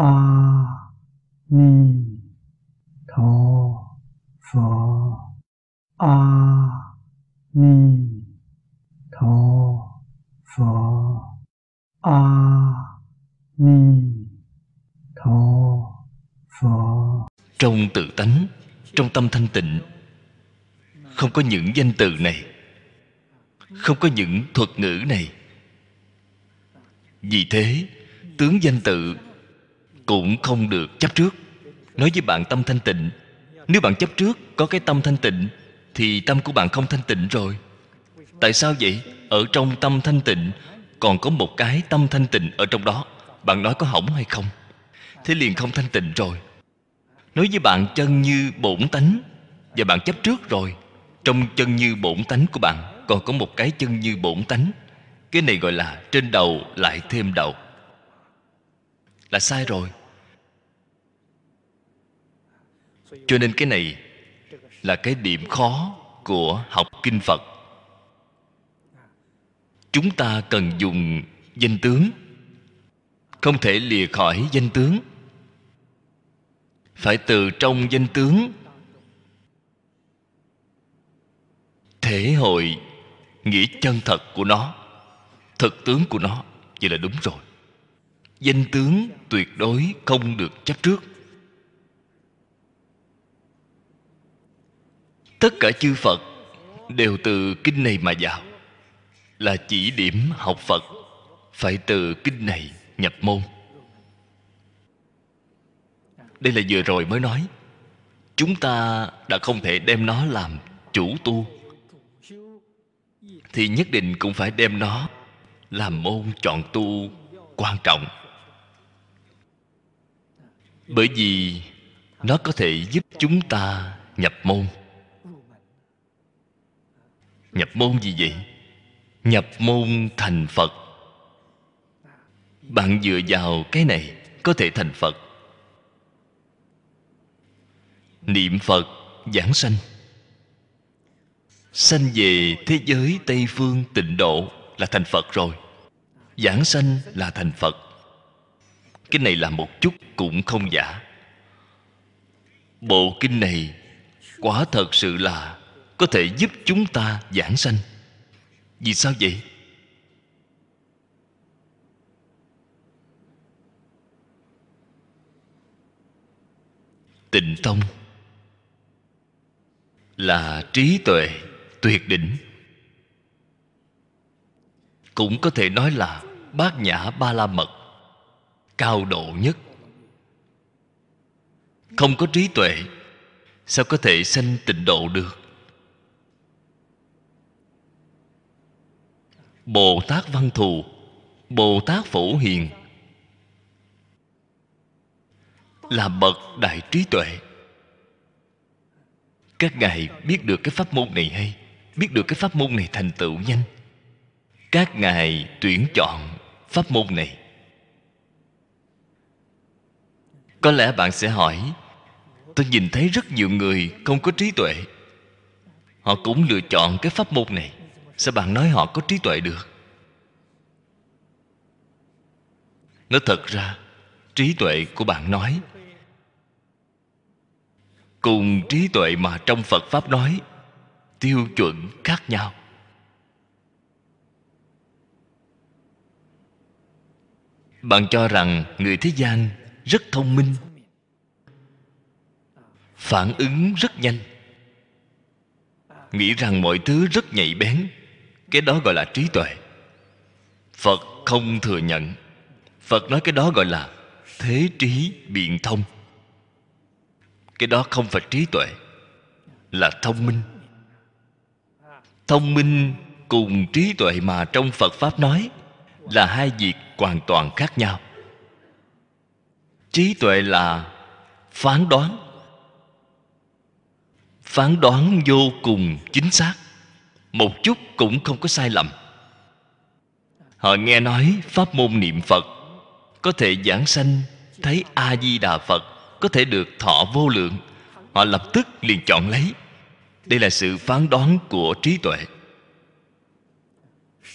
a ni tho pho a ni tho pho a ni tho pho trong tự tánh, trong tâm thanh tịnh, không có những danh từ này, không có những thuật ngữ này. Vì thế, tướng danh tự cũng không được chấp trước. Nói với bạn tâm thanh tịnh, nếu bạn chấp trước có cái tâm thanh tịnh, thì tâm của bạn không thanh tịnh rồi. Tại sao vậy? Ở trong tâm thanh tịnh, còn có một cái tâm thanh tịnh ở trong đó. Bạn nói có hỏng hay không? Thế liền không thanh tịnh rồi. Nói với bạn chân như bổn tánh, và bạn chấp trước rồi, trong chân như bổn tánh của bạn, còn có một cái chân như bổn tánh. Cái này gọi là trên đầu lại thêm đầu. Là sai rồi. Cho nên cái này là cái điểm khó của học kinh phật. Chúng ta cần dùng danh tướng, không thể lìa khỏi danh tướng. Phải từ trong danh tướng thể hội nghĩa chân thật của nó, thực tướng của nó. Vậy là đúng rồi. Danh tướng tuyệt đối không được chấp trước. Tất cả chư phật đều từ kinh này mà vào, là chỉ điểm học phật phải từ kinh này nhập môn. Đây là vừa rồi mới nói, chúng ta đã không thể đem nó làm chủ tu, thì nhất định cũng phải đem nó làm môn chọn tu quan trọng. Bởi vì nó có thể giúp chúng ta nhập môn nhập môn gì vậy? Nhập môn thành phật. Bạn dựa vào cái này có thể thành phật. Niệm phật, giảng sanh. Sanh về thế giới tây phương tịnh độ là thành phật rồi. Giảng sanh là thành phật. Cái này là một chút cũng không giả. Bộ kinh này quả thật sự là có thể giúp chúng ta giảng sanh. Vì sao vậy? Tịnh tông là trí tuệ tuyệt đỉnh. Cũng có thể nói là bát nhã ba la mật cao độ nhất. Không có trí tuệ, sao có thể sanh tịnh độ được? Bồ tát văn thù bồ tát phổ hiền. Là bậc đại trí tuệ. Các ngài biết được cái pháp môn này hay? Biết được cái pháp môn này thành tựu nhanh? Các ngài tuyển chọn pháp môn này. Có lẽ bạn sẽ hỏi, tôi nhìn thấy rất nhiều người không có trí tuệ. Họ cũng lựa chọn cái pháp môn này sao bạn nói họ có trí tuệ được? Nó thật ra, trí tuệ của bạn nói. Cùng trí tuệ mà trong phật pháp nói, tiêu chuẩn khác nhau. Bạn cho rằng người thế gian rất thông minh, phản ứng rất nhanh, nghĩ rằng mọi thứ rất nhạy bén cái đó gọi là trí tuệ. Phật không thừa nhận. Phật nói cái đó gọi là thế trí biện thông. Cái đó không phải trí tuệ, là thông minh. Thông minh cùng trí tuệ mà trong phật pháp nói là hai việc hoàn toàn khác nhau. Trí tuệ là phán đoán. Phán đoán vô cùng chính xác một chút cũng không có sai lầm. Họ nghe nói pháp môn niệm phật có thể giảng sanh thấy a di đà phật, có thể được thọ vô lượng. Họ lập tức liền chọn lấy. Đây là sự phán đoán của trí tuệ.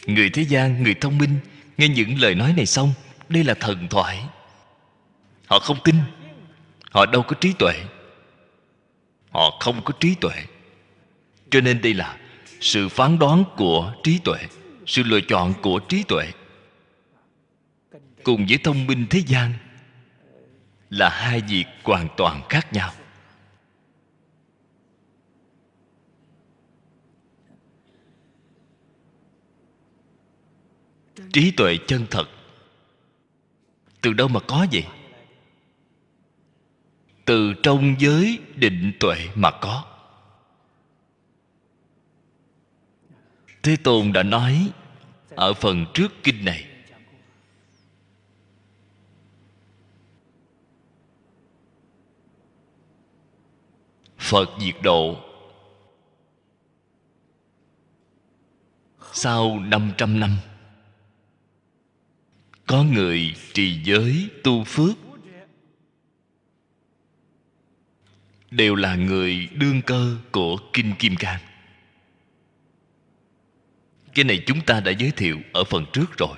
Người thế gian, người thông minh, nghe những lời nói này xong, đây là thần thoại. Họ không tin. Họ đâu có trí tuệ. Họ không có trí tuệ. Cho nên đây là sự phán đoán của trí tuệ, sự lựa chọn của trí tuệ cùng với thông minh thế gian là hai việc hoàn toàn khác nhau. Trí tuệ chân thật, từ đâu mà có vậy? Từ trong giới định tuệ mà có. Thế tôn đã nói ở phần trước kinh này. Phật diệt độ. Sau 500 năm, có người trì giới tu phước. Đều là người đương cơ của kinh kim cang cái này chúng ta đã giới thiệu ở phần trước rồi.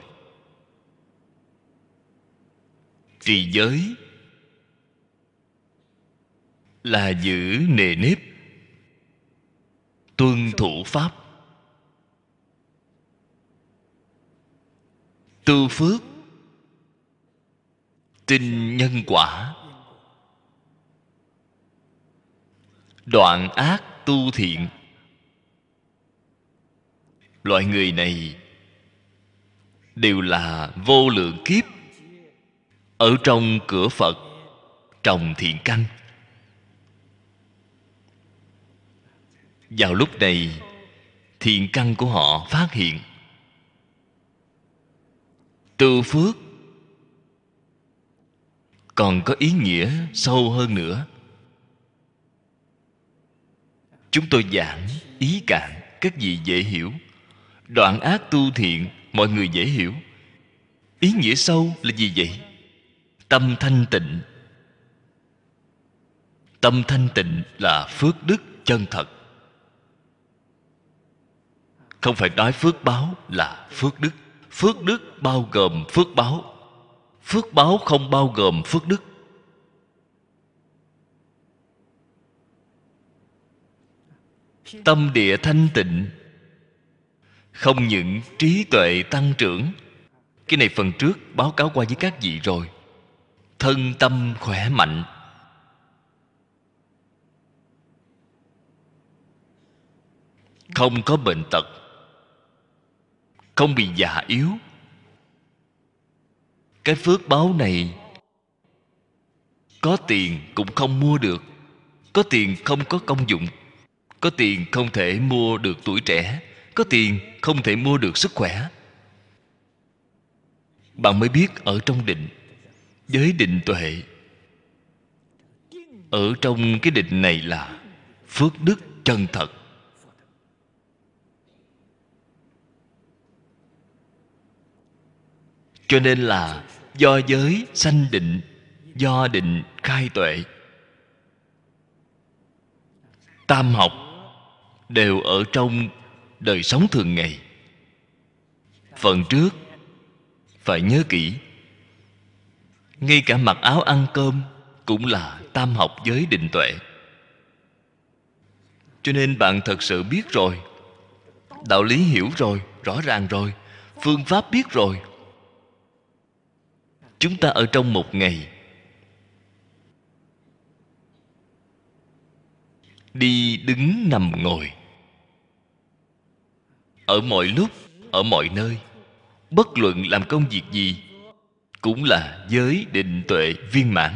Trì giới là giữ nề nếp, tuân thủ pháp. Tu phước, tin nhân quả. Đoạn ác tu thiện loại người này đều là vô lượng kiếp ở trong cửa phật trồng thiện căn. Vào lúc này thiện căn của họ phát hiện tu phước còn có ý nghĩa sâu hơn nữa. Chúng tôi giảng ý cạn các gì dễ hiểu đoạn ác tu thiện, mọi người dễ hiểu. Ý nghĩa sâu là gì vậy? Tâm thanh tịnh. Tâm thanh tịnh là phước đức chân thật. Không phải nói phước báo là phước đức. Phước đức bao gồm phước báo. Phước báo không bao gồm phước đức. Tâm địa thanh tịnh không những trí tuệ tăng trưởng, cái này phần trước báo cáo qua với các vị rồi. Thân tâm khỏe mạnh. Không có bệnh tật. Không bị già yếu. Cái phước báo này, có tiền cũng không mua được. Có tiền không có công dụng. Có tiền không thể mua được tuổi trẻ có tiền không thể mua được sức khỏe. Bạn mới biết ở trong định, giới định tuệ. Ở trong cái định này là phước đức chân thật. Cho nên là do giới sanh định, do định khai tuệ. Tam học đều ở trong đời sống thường ngày. Phần trước, phải nhớ kỹ, ngay cả mặc áo ăn cơm cũng là tam học giới định tuệ. Cho nên bạn thật sự biết rồi, đạo lý hiểu rồi, rõ ràng rồi, phương pháp biết rồi. Chúng ta ở trong một ngày, đi đứng nằm ngồi ở mọi lúc, ở mọi nơi, bất luận làm công việc gì, cũng là giới định tuệ viên mãn.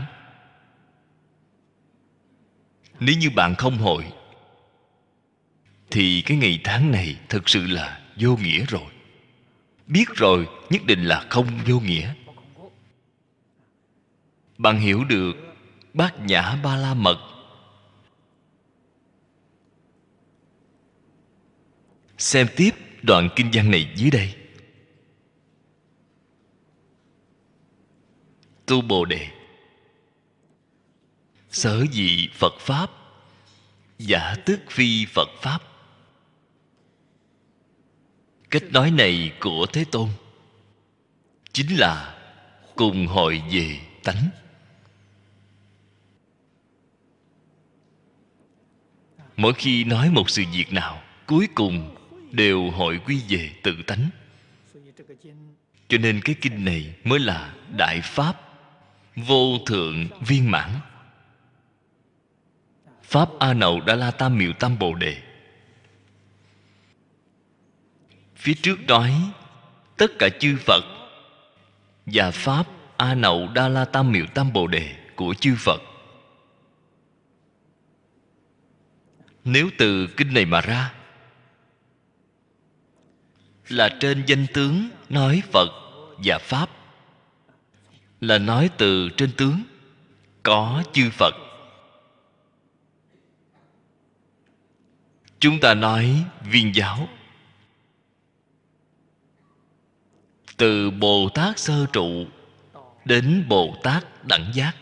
Nếu như bạn không hội, thì cái ngày tháng này thực sự là vô nghĩa rồi. Biết rồi, nhất định là không vô nghĩa. Bạn hiểu được bát nhã ba la mật xem tiếp đoạn kinh văn này dưới đây. Tu bồ đề. Sở dị phật pháp, giả tức phi phật pháp. Cách nói này của thế tôn chính là cùng hội về tánh. Mỗi khi nói một sự việc nào, cuối cùng đều hội quy về tự tánh. Cho nên cái kinh này mới là đại pháp vô thượng viên mãn. Pháp a nậu đa la tam miệu tam bồ đề. Phía trước nói, tất cả chư phật và pháp a nậu đa la tam miệu tam bồ đề của chư phật. Nếu từ kinh này mà ra là trên danh tướng nói phật và pháp. Là nói từ trên tướng, có chư phật. Chúng ta nói viên giáo. Từ bồ tát sơ trụ đến bồ tát đẳng giác.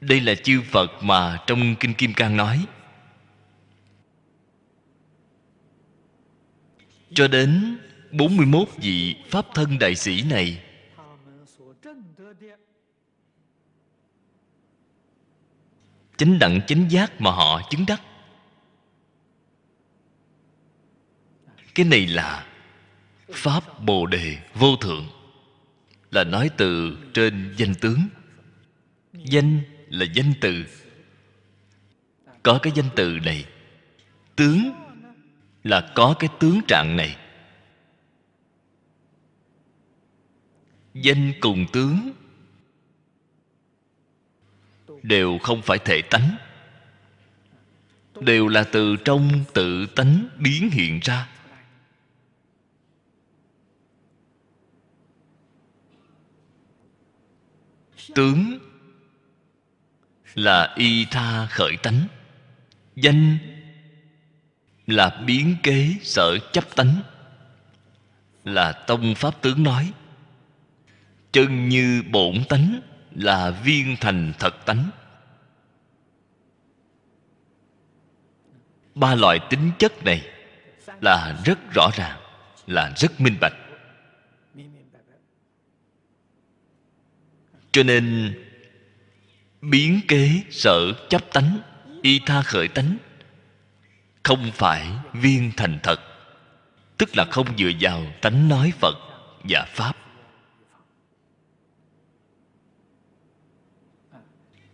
Đây là chư phật mà trong kinh kim cang nói. Cho đến 41 vị Pháp thân đại sĩ này. Chánh đẳng chánh giác mà họ chứng đắc. Cái này là Pháp Bồ Đề Vô Thượng. Là nói từ trên danh tướng. Danh là danh từ. Có cái danh từ này, Tướng là có cái tướng trạng này. Danh cùng tướng đều không phải thể tánh, đều là từ trong tự tánh biến hiện ra. Tướng là y tha khởi tánh, danh là biến kế sở chấp tánh. Là tông pháp tướng nói, chân như bổn tánh là viên thành thật tánh. Ba loại tính chất này là rất rõ ràng, là rất minh bạch. Cho nên, biến kế sở chấp tánh, y tha khởi tánh không phải viên thành thật, tức là không dựa vào tánh nói phật và pháp.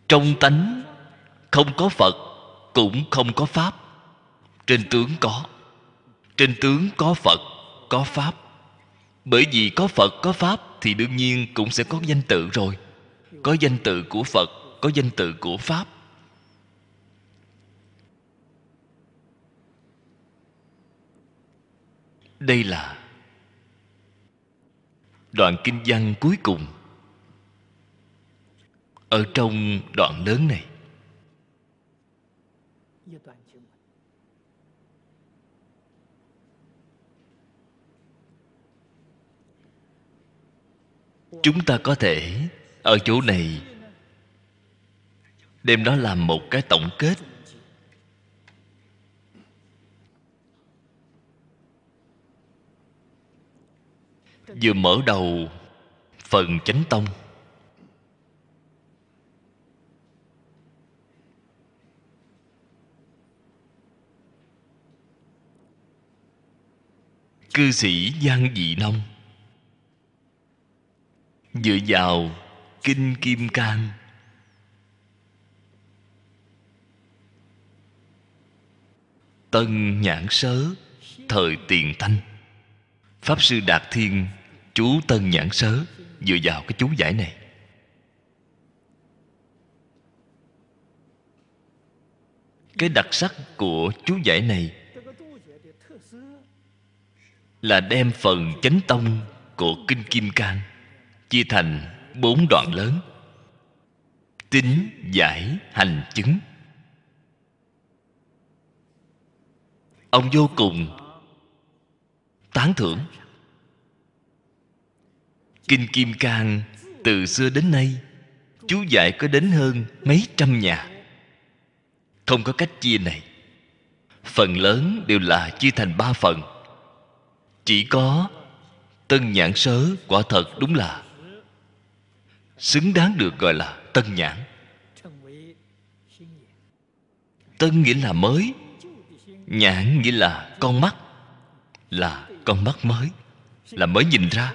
Trong tánh, không có phật cũng không có pháp. Trên tướng có, trên tướng có phật, có pháp. Bởi vì có phật, có pháp thì đương nhiên cũng sẽ có danh tự rồi. Có danh tự của phật, có danh tự của pháp. Đây là đoạn kinh văn cuối cùng ở trong đoạn lớn này. Chúng ta có thể ở chỗ này đem đó làm một cái tổng kết. Vừa mở đầu phần chánh tông. Cư sĩ giang dị nông, dựa vào kinh kim cang, tân nhãn sớ, thời tiền thanh, pháp sư đạt thiên chú tân nhãn sớ dựa vào cái chú giải này. Cái đặc sắc của chú giải này là đem phần chánh tông của kinh kim cang chia thành bốn đoạn lớn. Tính, giải, hành, chứng. Ông vô cùng tán thưởng kinh kim cang, từ xưa đến nay, chú giải có đến hơn mấy trăm nhà. Không có cách chia này. Phần lớn đều là chia thành ba phần. Chỉ có tân nhãn sớ quả thật đúng là xứng đáng được gọi là tân nhãn. Tân nghĩa là mới, nhãn nghĩa là con mắt, là con mắt mới, là mới nhìn ra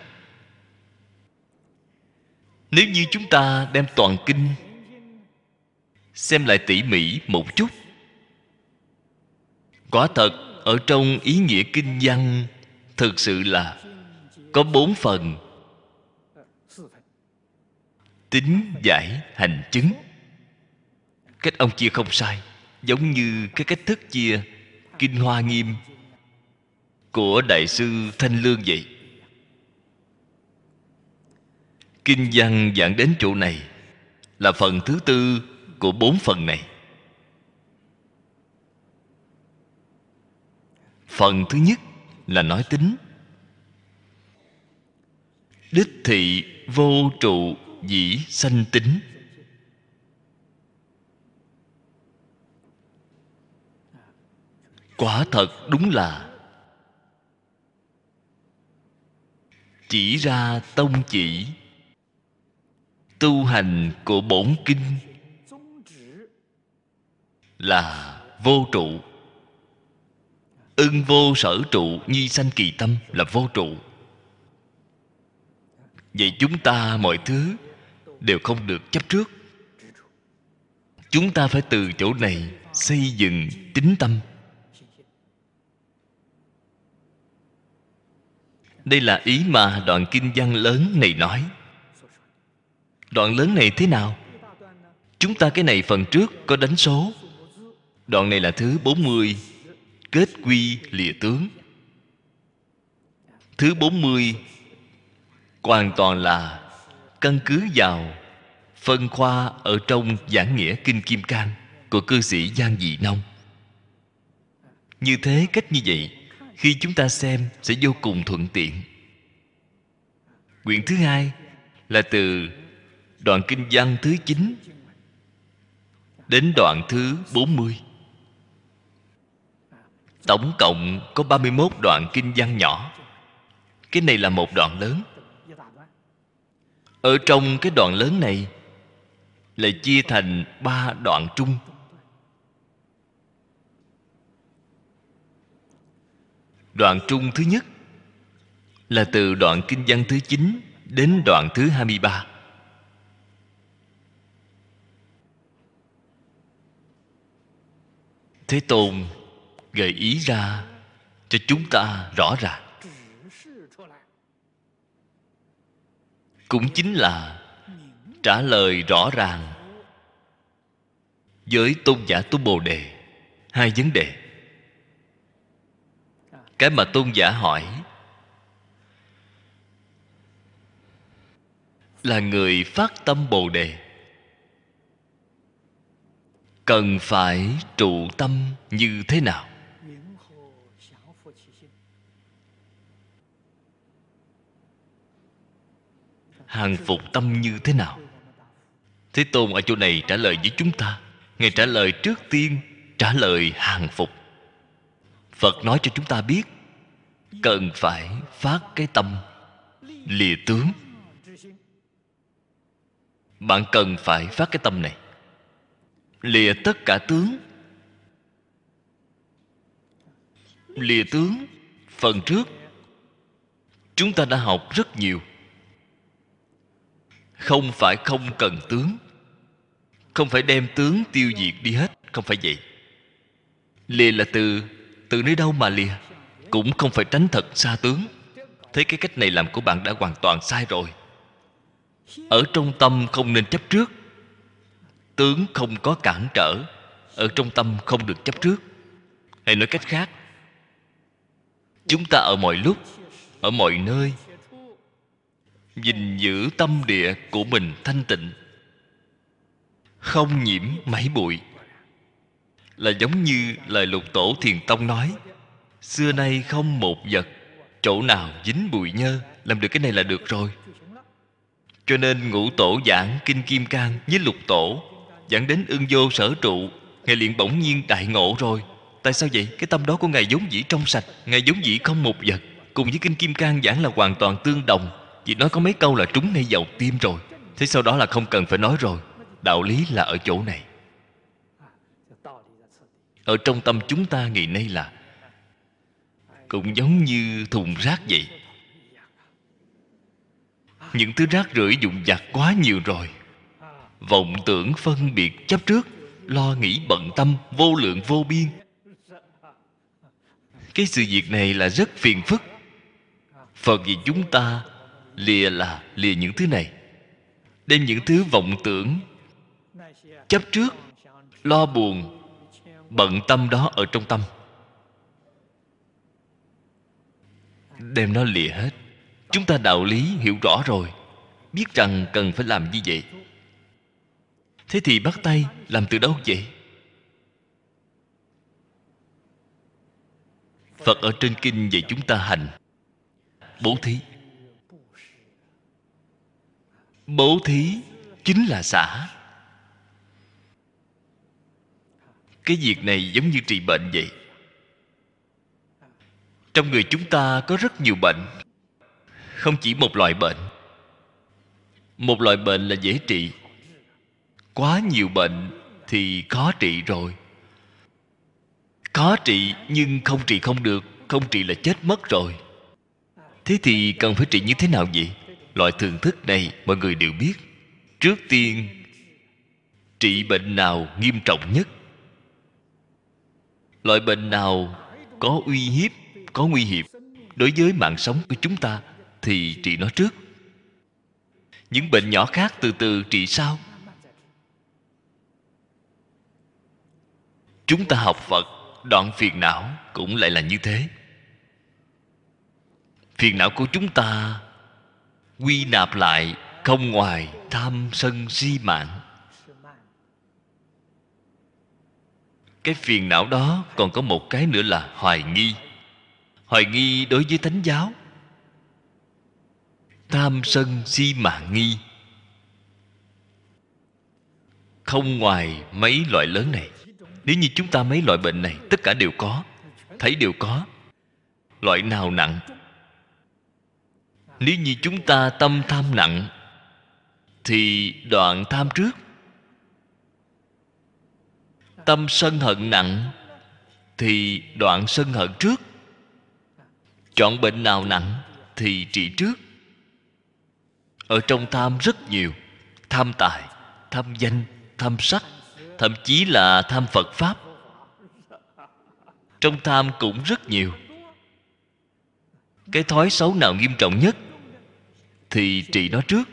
nếu như chúng ta đem toàn kinh xem lại tỉ mỉ một chút, quả thật ở trong ý nghĩa kinh văn thực sự là có bốn phần tính giải hành chứng. Cách ông chia không sai, giống như cái cách thức chia kinh hoa nghiêm của đại sư thanh lương vậy kinh văn giảng đến chỗ này là phần thứ tư của bốn phần này. Phần thứ nhất là nói tính. Đích thị vô trụ dĩ sanh tính. Quả thật đúng là chỉ ra tông chỉ tu hành của bổn kinh là vô trụ. Ưng vô sở trụ, nhi sanh kỳ tâm là vô trụ. Vậy chúng ta mọi thứ đều không được chấp trước. Chúng ta phải từ chỗ này xây dựng tính tâm. Đây là ý mà đoạn kinh văn lớn này nói đoạn lớn này thế nào? Chúng ta cái này phần trước có đánh số. Đoạn này là thứ 40 kết quy lìa tướng. Thứ 40 hoàn toàn là căn cứ vào phân khoa ở trong giảng nghĩa kinh kim cang của cư sĩ giang dị nông. Như thế cách như vậy, khi chúng ta xem sẽ vô cùng thuận tiện. Quyển thứ hai là từ đoạn kinh văn thứ 9 đến đoạn thứ 40 Tổng cộng có 31 đoạn kinh văn nhỏ. Cái này là một đoạn lớn. Ở trong cái đoạn lớn này Là chia thành ba đoạn trung. Đoạn trung thứ nhất Là từ đoạn kinh văn thứ 9 Đến đoạn thứ 23 Thế Tôn gợi ý ra cho chúng ta rõ ràng. Cũng chính là trả lời rõ ràng với tôn giả tu bồ đề hai vấn đề. Cái mà tôn giả hỏi là người phát tâm bồ đề cần phải trụ tâm như thế nào? Hàng phục tâm như thế nào? Thế tôn ở chỗ này trả lời với chúng ta. Ngài trả lời trước tiên, trả lời hàng phục. Phật nói cho chúng ta biết, cần phải phát cái tâm, lìa tướng. Bạn cần phải phát cái tâm này lìa tất cả tướng. Lìa tướng, phần trước. Chúng ta đã học rất nhiều. Không phải không cần tướng. Không phải đem tướng tiêu diệt đi hết, không phải vậy. Lìa là từ từ nơi đâu mà lìa? Cũng không phải tránh thật xa tướng. Thế cái cách này làm của bạn đã hoàn toàn sai rồi. Ở trong tâm không nên chấp trước tướng không có cản trở, ở trong tâm không được chấp trước. Hay nói cách khác, chúng ta ở mọi lúc, ở mọi nơi, gìn giữ tâm địa của mình thanh tịnh, không nhiễm mảy bụi. Là giống như lời lục tổ thiền tông nói, xưa nay không một vật chỗ nào dính bụi nhơ, làm được cái này là được rồi. Cho nên ngũ tổ giảng kinh kim cang với lục tổ dẫn đến ưng vô sở trụ. Ngài liền bỗng nhiên đại ngộ rồi. Tại sao vậy? Cái tâm đó của ngài vốn dĩ trong sạch, ngài vốn dĩ không một vật. Cùng với kinh kim cang giảng là hoàn toàn tương đồng. Chỉ nói có mấy câu là trúng ngay vào tim rồi. Thế sau đó là không cần phải nói rồi. Đạo lý là ở chỗ này. Ở trong tâm chúng ta ngày nay là cũng giống như thùng rác vậy. Những thứ rác rưởi dụng vặt quá nhiều rồi vọng tưởng phân biệt chấp trước, lo nghĩ bận tâm, vô lượng vô biên. Cái sự việc này là rất phiền phức. Phật vì chúng ta lìa là lìa những thứ này. Đem những thứ vọng tưởng chấp trước, lo buồn, bận tâm đó ở trong tâm. Đem nó lìa hết. Chúng ta đạo lý hiểu rõ rồi, biết rằng cần phải làm như vậy thế thì bắt tay làm từ đâu vậy? Phật ở trên kinh dạy chúng ta hành. Bố thí. Bố thí chính là xả. Cái việc này giống như trị bệnh vậy. Trong người chúng ta có rất nhiều bệnh. Không chỉ một loại bệnh. Một loại bệnh là dễ trị quá nhiều bệnh thì khó trị rồi. Khó trị nhưng không trị không được, không trị là chết mất rồi. Thế thì cần phải trị như thế nào vậy? Loại thường thức này mọi người đều biết. Trước tiên, trị bệnh nào nghiêm trọng nhất? Loại bệnh nào có uy hiếp, có nguy hiểm đối với mạng sống của chúng ta thì trị nó trước. Những bệnh nhỏ khác từ từ trị sau. Chúng ta học phật, đoạn phiền não cũng lại là như thế. Phiền não của chúng ta quy nạp lại không ngoài tham sân si mạng. Cái phiền não đó còn có một cái nữa là hoài nghi. Hoài nghi đối với thánh giáo. Tham sân si mạng nghi. Không ngoài mấy loại lớn này nếu như chúng ta mấy loại bệnh này, tất cả đều có. Thấy đều có. Loại nào nặng? Nếu như chúng ta tâm tham nặng, thì đoạn tham trước. Tâm sân hận nặng, thì đoạn sân hận trước. Chọn bệnh nào nặng, thì trị trước. Ở trong tham rất nhiều. Tham tài, tham danh, tham sắc thậm chí là tham phật pháp. Trong tham cũng rất nhiều. Cái thói xấu nào nghiêm trọng nhất thì trị nó trước.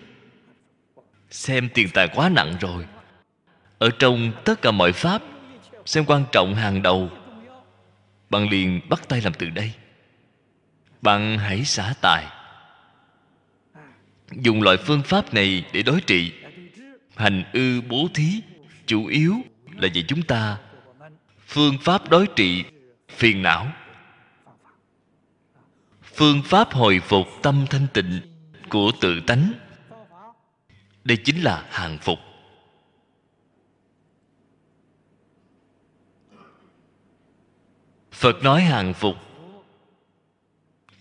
Xem tiền tài quá nặng rồi. Ở trong tất cả mọi pháp, xem quan trọng hàng đầu, bạn liền bắt tay làm từ đây. Bạn hãy xả tài. Dùng loại phương pháp này để đối trị. Hành ư bố thí chủ yếu là vì chúng ta phương pháp đối trị phiền não, phương pháp hồi phục tâm thanh tịnh của tự tánh. Đây chính là hàng phục. Phật nói hàng phục.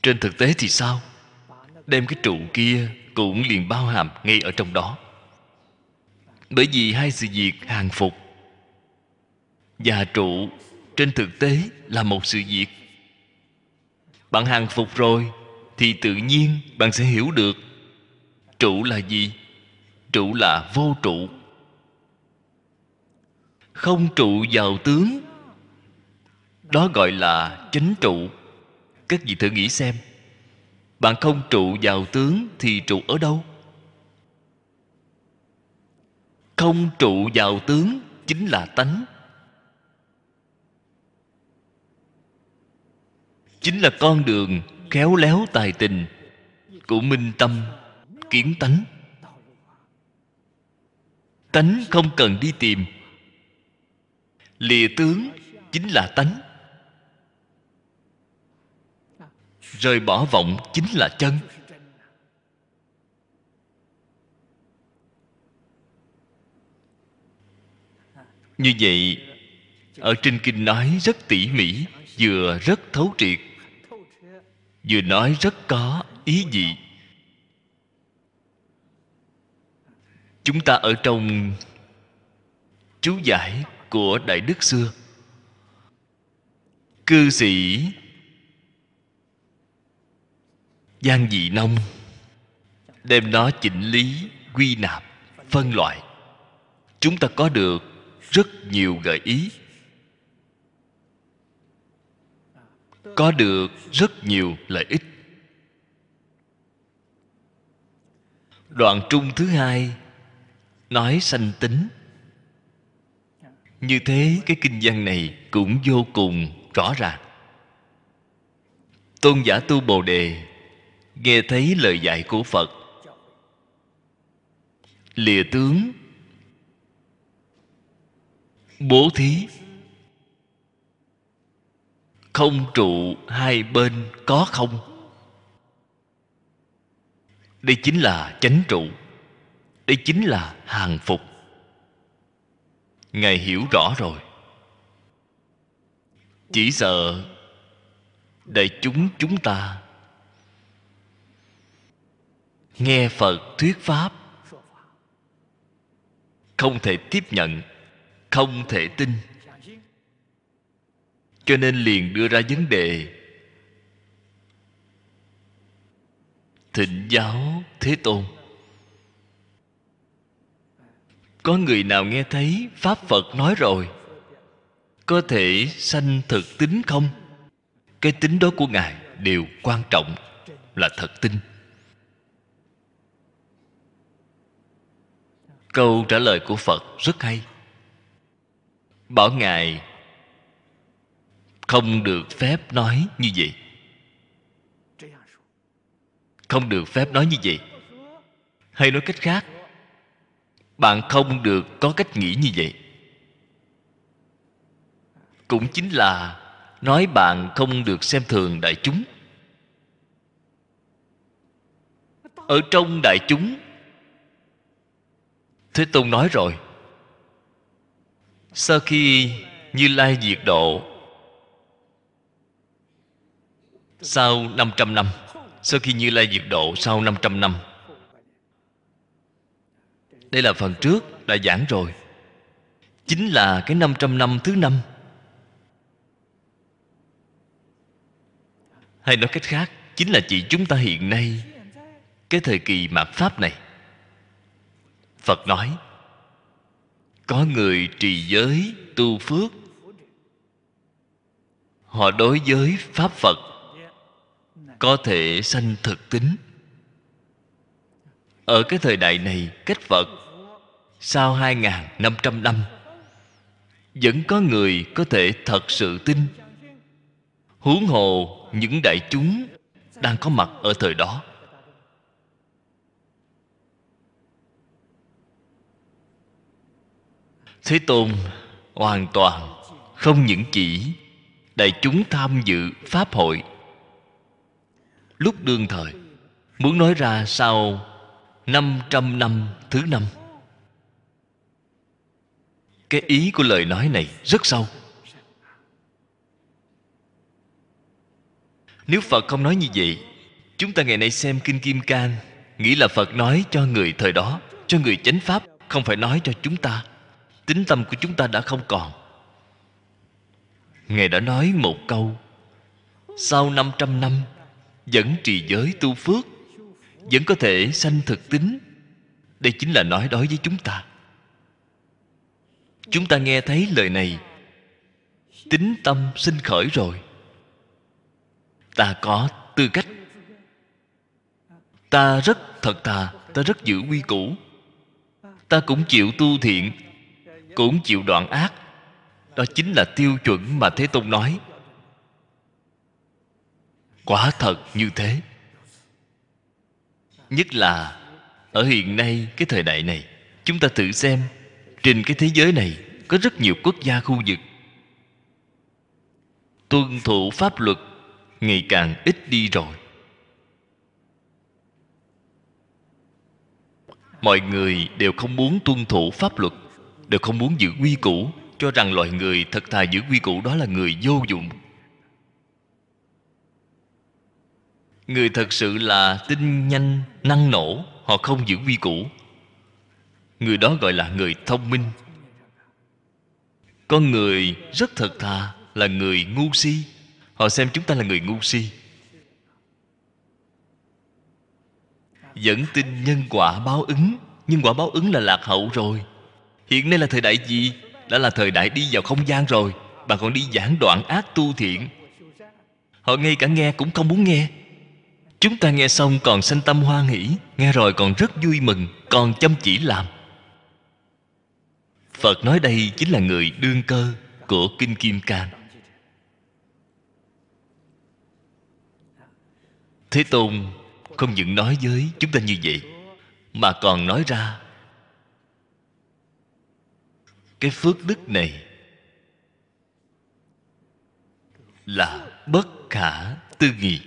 Trên thực tế thì sao? Đem cái trụ kia cũng liền bao hàm ngay ở trong đó bởi vì hai sự việc hàng phục. Và trụ trên thực tế là một sự việc. Bạn hàng phục rồi thì tự nhiên bạn sẽ hiểu được trụ là gì, trụ là vô trụ. Không trụ vào tướng, đó gọi là chánh trụ. Các vị thử nghĩ xem, bạn không trụ vào tướng thì trụ ở đâu? Không trụ vào tướng chính là tánh. Chính là con đường khéo léo tài tình của minh tâm kiến tánh. Tánh không cần đi tìm. Lìa tướng chính là tánh. Rời bỏ vọng chính là chân. Như vậy, ở trên kinh nói rất tỉ mỉ, vừa rất thấu triệt, vừa nói rất có ý gì? chúng ta ở trong chú giải của đại đức xưa cư sĩ giang dị nông đem nó chỉnh lý, quy nạp, phân loại chúng ta có được rất nhiều gợi ý. Có được rất nhiều lợi ích. Đoạn trung thứ hai, nói sanh tính. Như thế, cái kinh văn này cũng vô cùng rõ ràng. Tôn giả tu bồ đề nghe thấy lời dạy của phật. Lìa tướng bố thí. Không trụ hai bên có không? Đây chính là chánh trụ. Đây chính là hàng phục. Ngài hiểu rõ rồi. Chỉ sợ đại chúng chúng ta nghe phật thuyết pháp, không thể tiếp nhận không thể tin. Cho nên liền đưa ra vấn đề. Thịnh giáo thế tôn. Có người nào nghe thấy pháp phật nói rồi, có thể sanh thực tính không? Cái tính đó của ngài đều quan trọng là thật tin câu trả lời của phật rất hay bảo ngài. Không được phép nói như vậy. Không được phép nói như vậy. Hay nói cách khác, bạn không được có cách nghĩ như vậy. Cũng chính là nói bạn không được xem thường đại chúng. Ở trong đại chúng, thế tôn nói rồi sau khi như lai diệt độ. Sau 500 năm sau khi như lai diệt độ sau 500 năm. Đây là phần trước đã giảng rồi. Chính là cái 500 năm thứ năm. Hay nói cách khác, chính là chỉ chúng ta hiện nay, cái thời kỳ mạt pháp này. Phật nói có người trì giới tu phước. Họ đối với pháp phật có thể sanh thực tính. Ở cái thời đại này, cách phật sau hai năm trăm năm, vẫn có người có thể thật sự tin, huống hồ những đại chúng đang có mặt ở thời đó. Thế tôn hoàn toàn không những chỉ đại chúng tham dự pháp hội. Lúc đương thời, muốn nói ra sau 500 năm thứ năm. Cái ý của lời nói này rất sâu. Nếu phật không nói như vậy, chúng ta ngày nay xem kinh kim cang nghĩ là phật nói cho người thời đó, cho người chánh pháp, không phải nói cho chúng ta tính tâm của chúng ta đã không còn. Ngài đã nói một câu, sau 500 năm, vẫn trì giới tu phước, vẫn có thể sanh thực tính. Đây chính là nói đối với chúng ta. Chúng ta nghe thấy lời này, tính tâm sinh khởi rồi. Ta có tư cách. Ta rất thật thà, ta rất giữ quy củ. Ta cũng chịu tu thiện cũng chịu đoạn ác. Đó chính là tiêu chuẩn mà thế tôn nói. Quả thật như thế. Nhất là ở hiện nay cái thời đại này, chúng ta tự xem trên cái thế giới này có rất nhiều quốc gia khu vực tuân thủ pháp luật ngày càng ít đi rồi. Mọi người đều không muốn tuân thủ pháp luật đều không muốn giữ quy củ, cho rằng loài người thật thà giữ quy củ đó là người vô dụng. Người thật sự là tinh nhanh, năng nổ, họ không giữ quy củ. Người đó gọi là người thông minh. Con người rất thật thà là người ngu si. Họ xem chúng ta là người ngu si. Vẫn tin nhân quả báo ứng, nhưng quả báo ứng là lạc hậu rồi hiện nay là thời đại gì? Đã là thời đại đi vào không gian rồi. Bà còn đi giảng đoạn ác tu thiện. Họ ngay cả nghe cũng không muốn nghe. Chúng ta nghe xong còn sanh tâm hoan hỷ, nghe rồi còn rất vui mừng, còn chăm chỉ làm. Phật nói đây chính là người đương cơ của kinh kim cang. Thế tôn không những nói với chúng ta như vậy, mà còn nói ra cái phước đức này là bất khả tư nghị.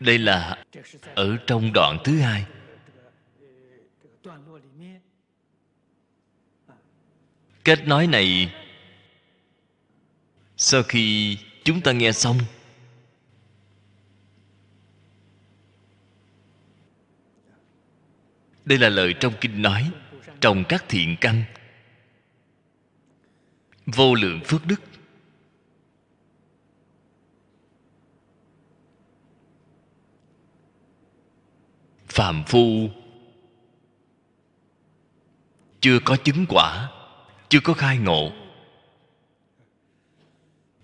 Đây là ở trong đoạn thứ hai. Kết nói này sau khi chúng ta nghe xong đây là lời trong kinh nói trồng các thiện căn. Vô lượng phước đức. Phàm phu. Chưa có chứng quả, chưa có khai ngộ.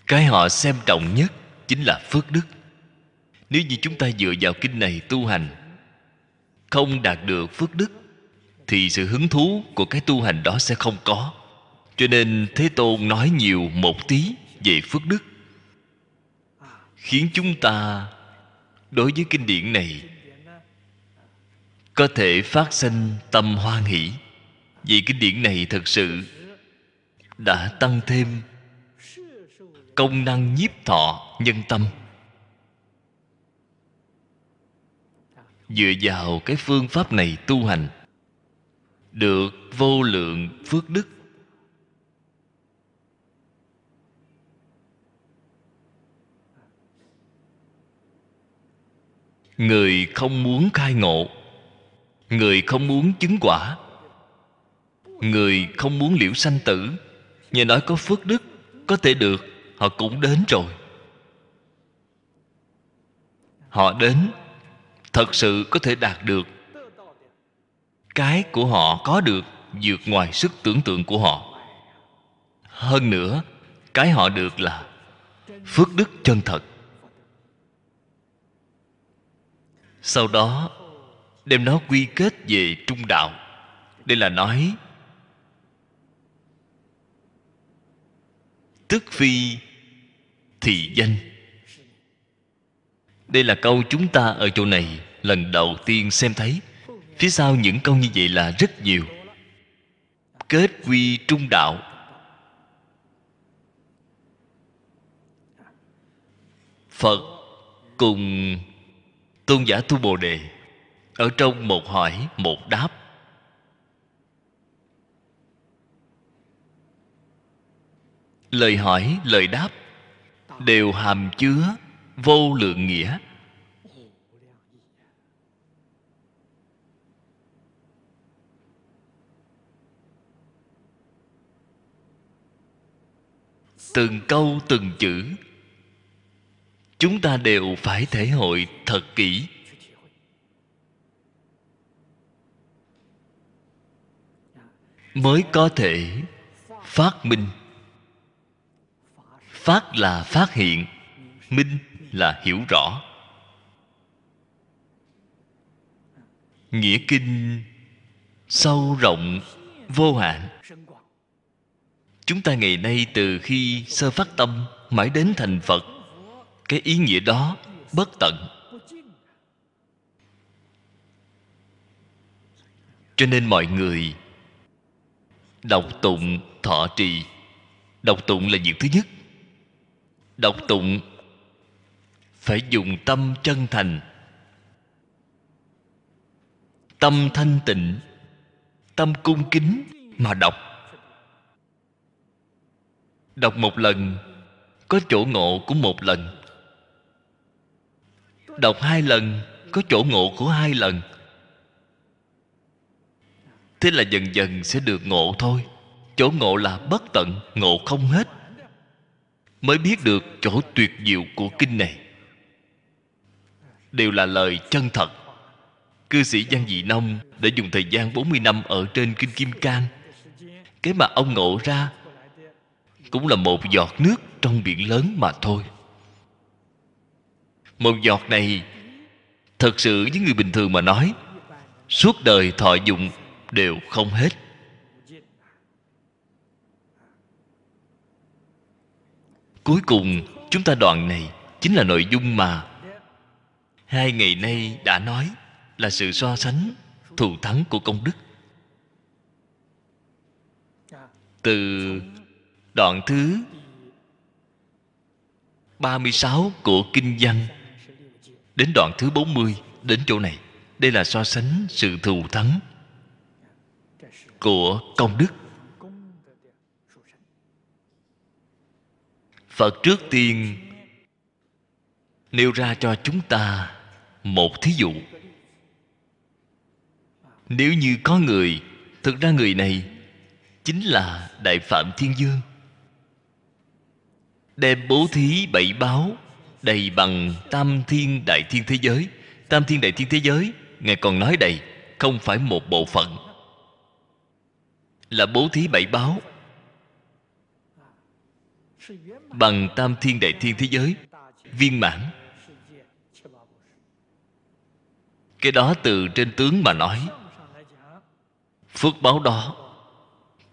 Cái họ xem trọng nhất chính là phước đức. Nếu như chúng ta dựa vào kinh này tu hành không đạt được phước đức, thì sự hứng thú của cái tu hành đó sẽ không có. Cho nên thế tôn nói nhiều một tí về phước đức. Khiến chúng ta đối với kinh điển này có thể phát sinh tâm hoan hỷ, vì kinh điển này thật sự đã tăng thêm công năng nhiếp thọ nhân tâm. Dựa vào cái phương pháp này tu hành, được vô lượng phước đức. Người không muốn khai ngộ, người không muốn chứng quả, người không muốn liễu sanh tử, nghe nói có phước đức, có thể được, họ cũng đến rồi. Họ đến thật sự có thể đạt được. Cái của họ có được vượt ngoài sức tưởng tượng của họ. Hơn nữa, cái họ được là phước đức chân thật. Sau đó, đem nó quy kết về trung đạo. Đây là nói, tức phi thì danh đây là câu chúng ta ở chỗ này lần đầu tiên xem thấy. Phía sau những câu như vậy là rất nhiều. Kết quy trung đạo. Phật cùng tôn giả tu bồ đề ở trong một hỏi, một đáp. Lời hỏi, lời đáp đều hàm chứa vô lượng nghĩa. Từng câu từng chữ, chúng ta đều phải thể hội thật kỹ. Mới có thể phát minh. Phát là phát hiện, minh là hiểu rõ. Nghĩa kinh sâu rộng, vô hạn. Chúng ta ngày nay từ khi sơ phát tâm mãi đến thành phật, cái ý nghĩa đó bất tận. Cho nên mọi người đọc tụng thọ trì. Đọc tụng là việc thứ nhất. Đọc tụng phải dùng tâm chân thành. Tâm thanh tịnh, tâm cung kính mà đọc. Đọc một lần, có chỗ ngộ của một lần. Đọc hai lần, có chỗ ngộ của hai lần. Thế là dần dần sẽ được ngộ thôi. Chỗ ngộ là bất tận, ngộ không hết. Mới biết được chỗ tuyệt diệu của kinh này đều là lời chân thật. Cư sĩ Giang Dị Nông đã dùng thời gian 40 năm ở trên Kinh Kim Cang. Cái mà ông ngộ ra cũng là một giọt nước trong biển lớn mà thôi. Một giọt này thật sự với người bình thường mà nói, suốt đời thọ dụng đều không hết. Cuối cùng, chúng ta đoạn này chính là nội dung mà hai ngày nay đã nói là sự so sánh thù thắng của công đức. Từ đoạn thứ 36 của Kinh văn đến đoạn thứ 40 đến chỗ này, đây là so sánh sự thù thắng của công đức. Phật trước tiên nêu ra cho chúng ta một thí dụ. Nếu như có người, thực ra người này chính là đại phạm thiên dương. Đem bố thí bảy báo đầy bằng tam thiên đại thiên thế giới. Tam thiên đại thiên thế giới, ngài còn nói đầy, không phải một bộ phận. Là bố thí bảy báo bằng tam thiên đại thiên thế giới, viên mãn. Cái đó từ trên tướng mà nói. Phước báo đó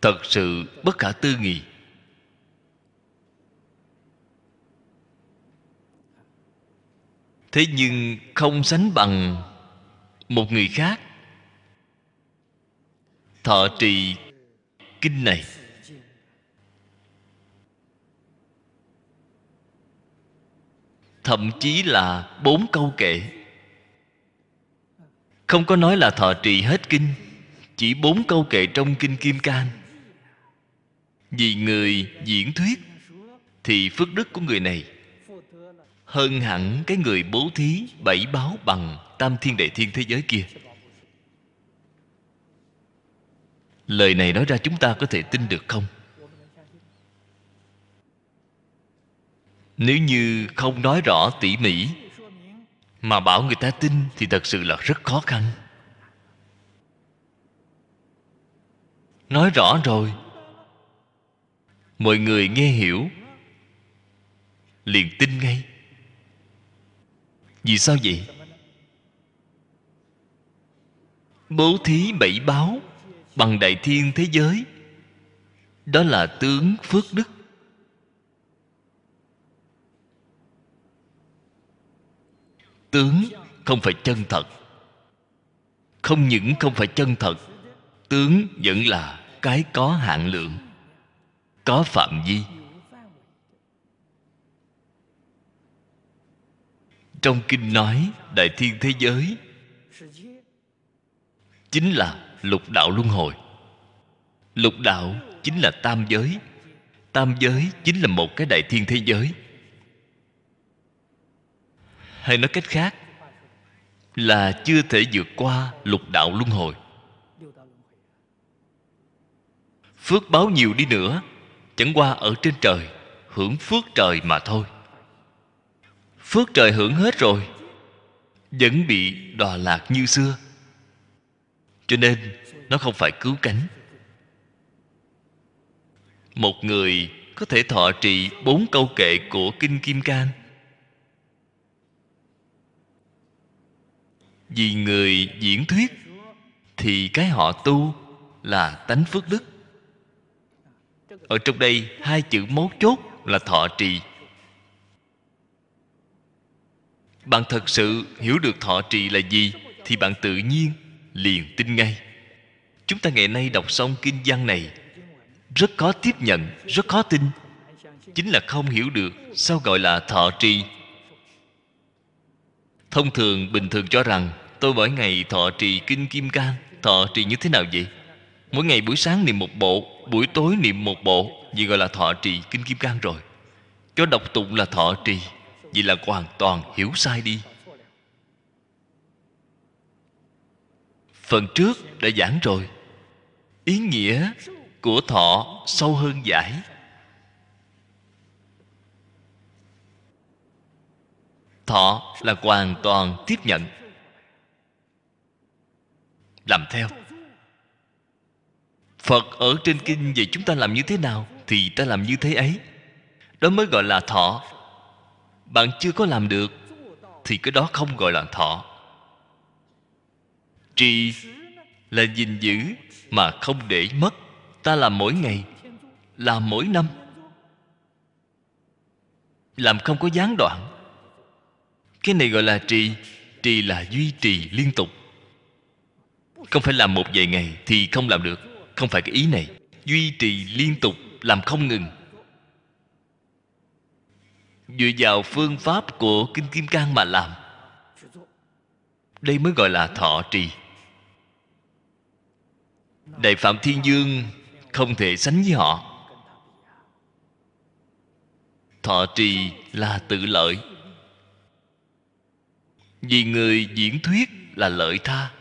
thật sự bất khả tư nghị. Thế nhưng không sánh bằng một người khác. Thọ trì kinh này. Thậm chí là bốn câu kệ không có nói là thọ trì hết kinh, chỉ bốn câu kệ trong kinh kim cang. Vì người diễn thuyết thì phước đức của người này hơn hẳn cái người bố thí bảy báo bằng tam thiên đại thiên thế giới kia. Lời này nói ra chúng ta có thể tin được không? Nếu như không nói rõ tỉ mỉ mà bảo người ta tin thì thật sự là rất khó khăn. Nói rõ rồi. Mọi người nghe hiểu. Liền tin ngay. Vì sao vậy? Bố thí bảy báo bằng đại thiên thế giới. Đó là tướng phước đức. Tướng không phải chân thật. Không những không phải chân thật, tướng vẫn là cái có hạn lượng, có phạm vi. Trong kinh nói, đại thiên thế giới chính là lục đạo luân hồi. Lục đạo chính là tam giới tam giới chính là một cái đại thiên thế giới hay nói cách khác, là chưa thể vượt qua lục đạo luân hồi. Phước báo nhiều đi nữa, chẳng qua ở trên trời, hưởng phước trời mà thôi. Phước trời hưởng hết rồi, vẫn bị đọa lạc như xưa. Cho nên, nó không phải cứu cánh. Một người có thể thọ trì bốn câu kệ của kinh kim cang vì người diễn thuyết thì cái họ tu là tánh phước đức. Ở trong đây, hai chữ mấu chốt là thọ trì. Bạn thật sự hiểu được thọ trì là gì thì bạn tự nhiên liền tin ngay. Chúng ta ngày nay đọc xong kinh văn này, rất khó tiếp nhận, rất khó tin. Chính là không hiểu được sao gọi là thọ trì. Thông thường, bình thường cho rằng tôi mỗi ngày thọ trì kinh kim cang, thọ trì như thế nào vậy? Mỗi ngày buổi sáng niệm một bộ, buổi tối niệm một bộ vì gọi là thọ trì kinh kim cang rồi. Cho đọc tụng là thọ trì vì là hoàn toàn hiểu sai đi. Phần trước đã giảng rồi. Ý nghĩa của thọ sâu hơn giải. Thọ là hoàn toàn tiếp nhận làm theo. Phật ở trên kinh vậy chúng ta làm như thế nào thì ta làm như thế ấy. Đó mới gọi là thọ. Bạn chưa có làm được thì cái đó không gọi là thọ. Trì là gìn giữ mà không để mất. Ta làm mỗi ngày, làm mỗi năm. Làm không có gián đoạn. Cái này gọi là trì. Trì là duy trì liên tục không phải làm một vài ngày thì không làm được. Không phải cái ý này. Duy trì liên tục, làm không ngừng. Dựa vào phương pháp của kinh kim cang mà làm. Đây mới gọi là thọ trì. Đại phạm thiên dương không thể sánh với họ. Thọ trì là tự lợi. Vì người diễn thuyết là lợi tha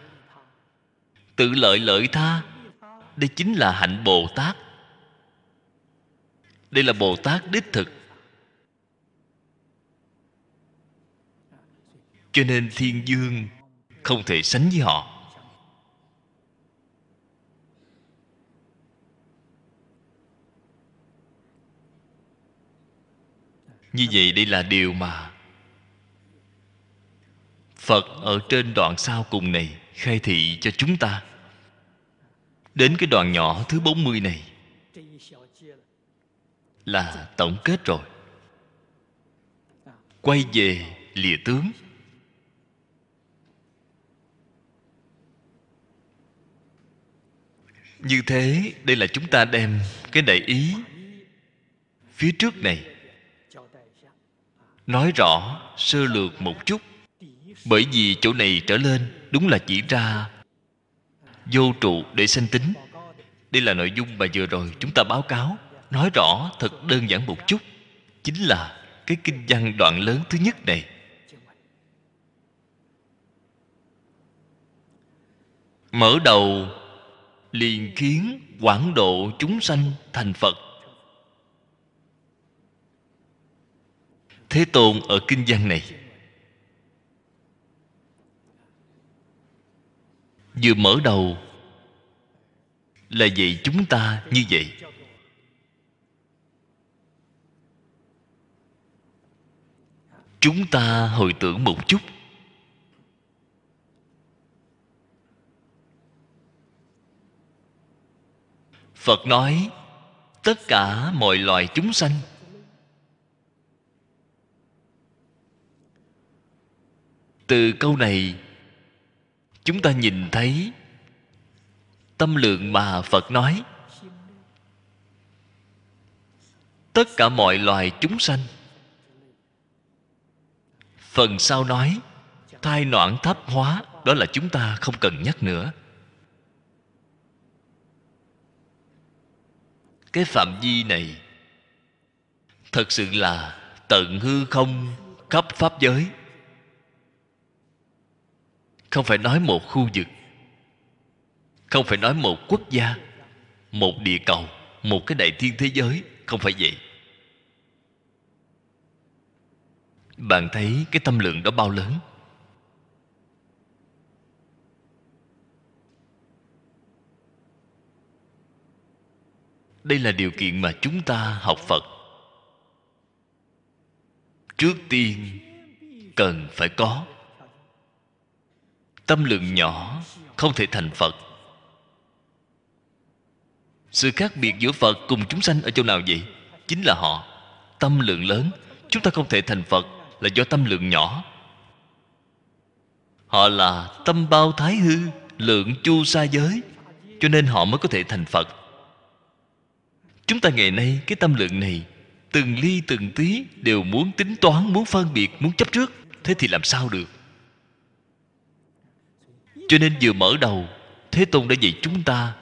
tự lợi lợi tha. Đây chính là hạnh bồ tát. Đây là bồ tát đích thực. Cho nên thiên dương không thể sánh với họ. Như vậy đây là điều mà phật ở trên đoạn sau cùng này khai thị cho chúng ta. Đến cái đoạn nhỏ thứ 40 này là tổng kết rồi. Quay về lìa tướng. Như thế, đây là chúng ta đem cái đại ý phía trước này. Nói rõ sơ lược một chút. Bởi vì chỗ này trở lên đúng là chỉ ra vô trụ để sanh tính. Đây là nội dung mà vừa rồi chúng ta báo cáo, nói rõ thật đơn giản một chút. Chính là cái kinh văn đoạn lớn thứ nhất này. Mở đầu, liền khiến quảng độ chúng sanh thành phật. Thế tôn ở kinh văn này vừa mở đầu là dạy chúng ta như vậy. Chúng ta hồi tưởng một chút. Phật nói, tất cả mọi loài chúng sanh từ câu này chúng ta nhìn thấy tâm lượng mà phật nói. Tất cả mọi loài chúng sanh, phần sau nói thai noãn thấp hóa, đó là chúng ta không cần nhắc nữa. Cái phạm vi này thật sự là tận hư không khắp pháp giới không phải nói một khu vực. Không phải nói một quốc gia, một địa cầu, một cái đại thiên thế giới. Không phải vậy. Bạn thấy cái tâm lượng đó bao lớn? Đây là điều kiện mà chúng ta học phật. Trước tiên, cần phải có tâm lượng nhỏ, không thể thành phật. Sự khác biệt giữa phật cùng chúng sanh ở chỗ nào vậy? Chính là họ. Tâm lượng lớn, chúng ta không thể thành phật là do tâm lượng nhỏ. Họ là tâm bao thái hư, lượng chu sa giới, cho nên họ mới có thể thành phật. Chúng ta ngày nay, cái tâm lượng này, từng ly từng tí đều muốn tính toán, muốn phân biệt, muốn chấp trước. Thế thì làm sao được? Cho nên vừa mở đầu, thế tôn đã dạy chúng ta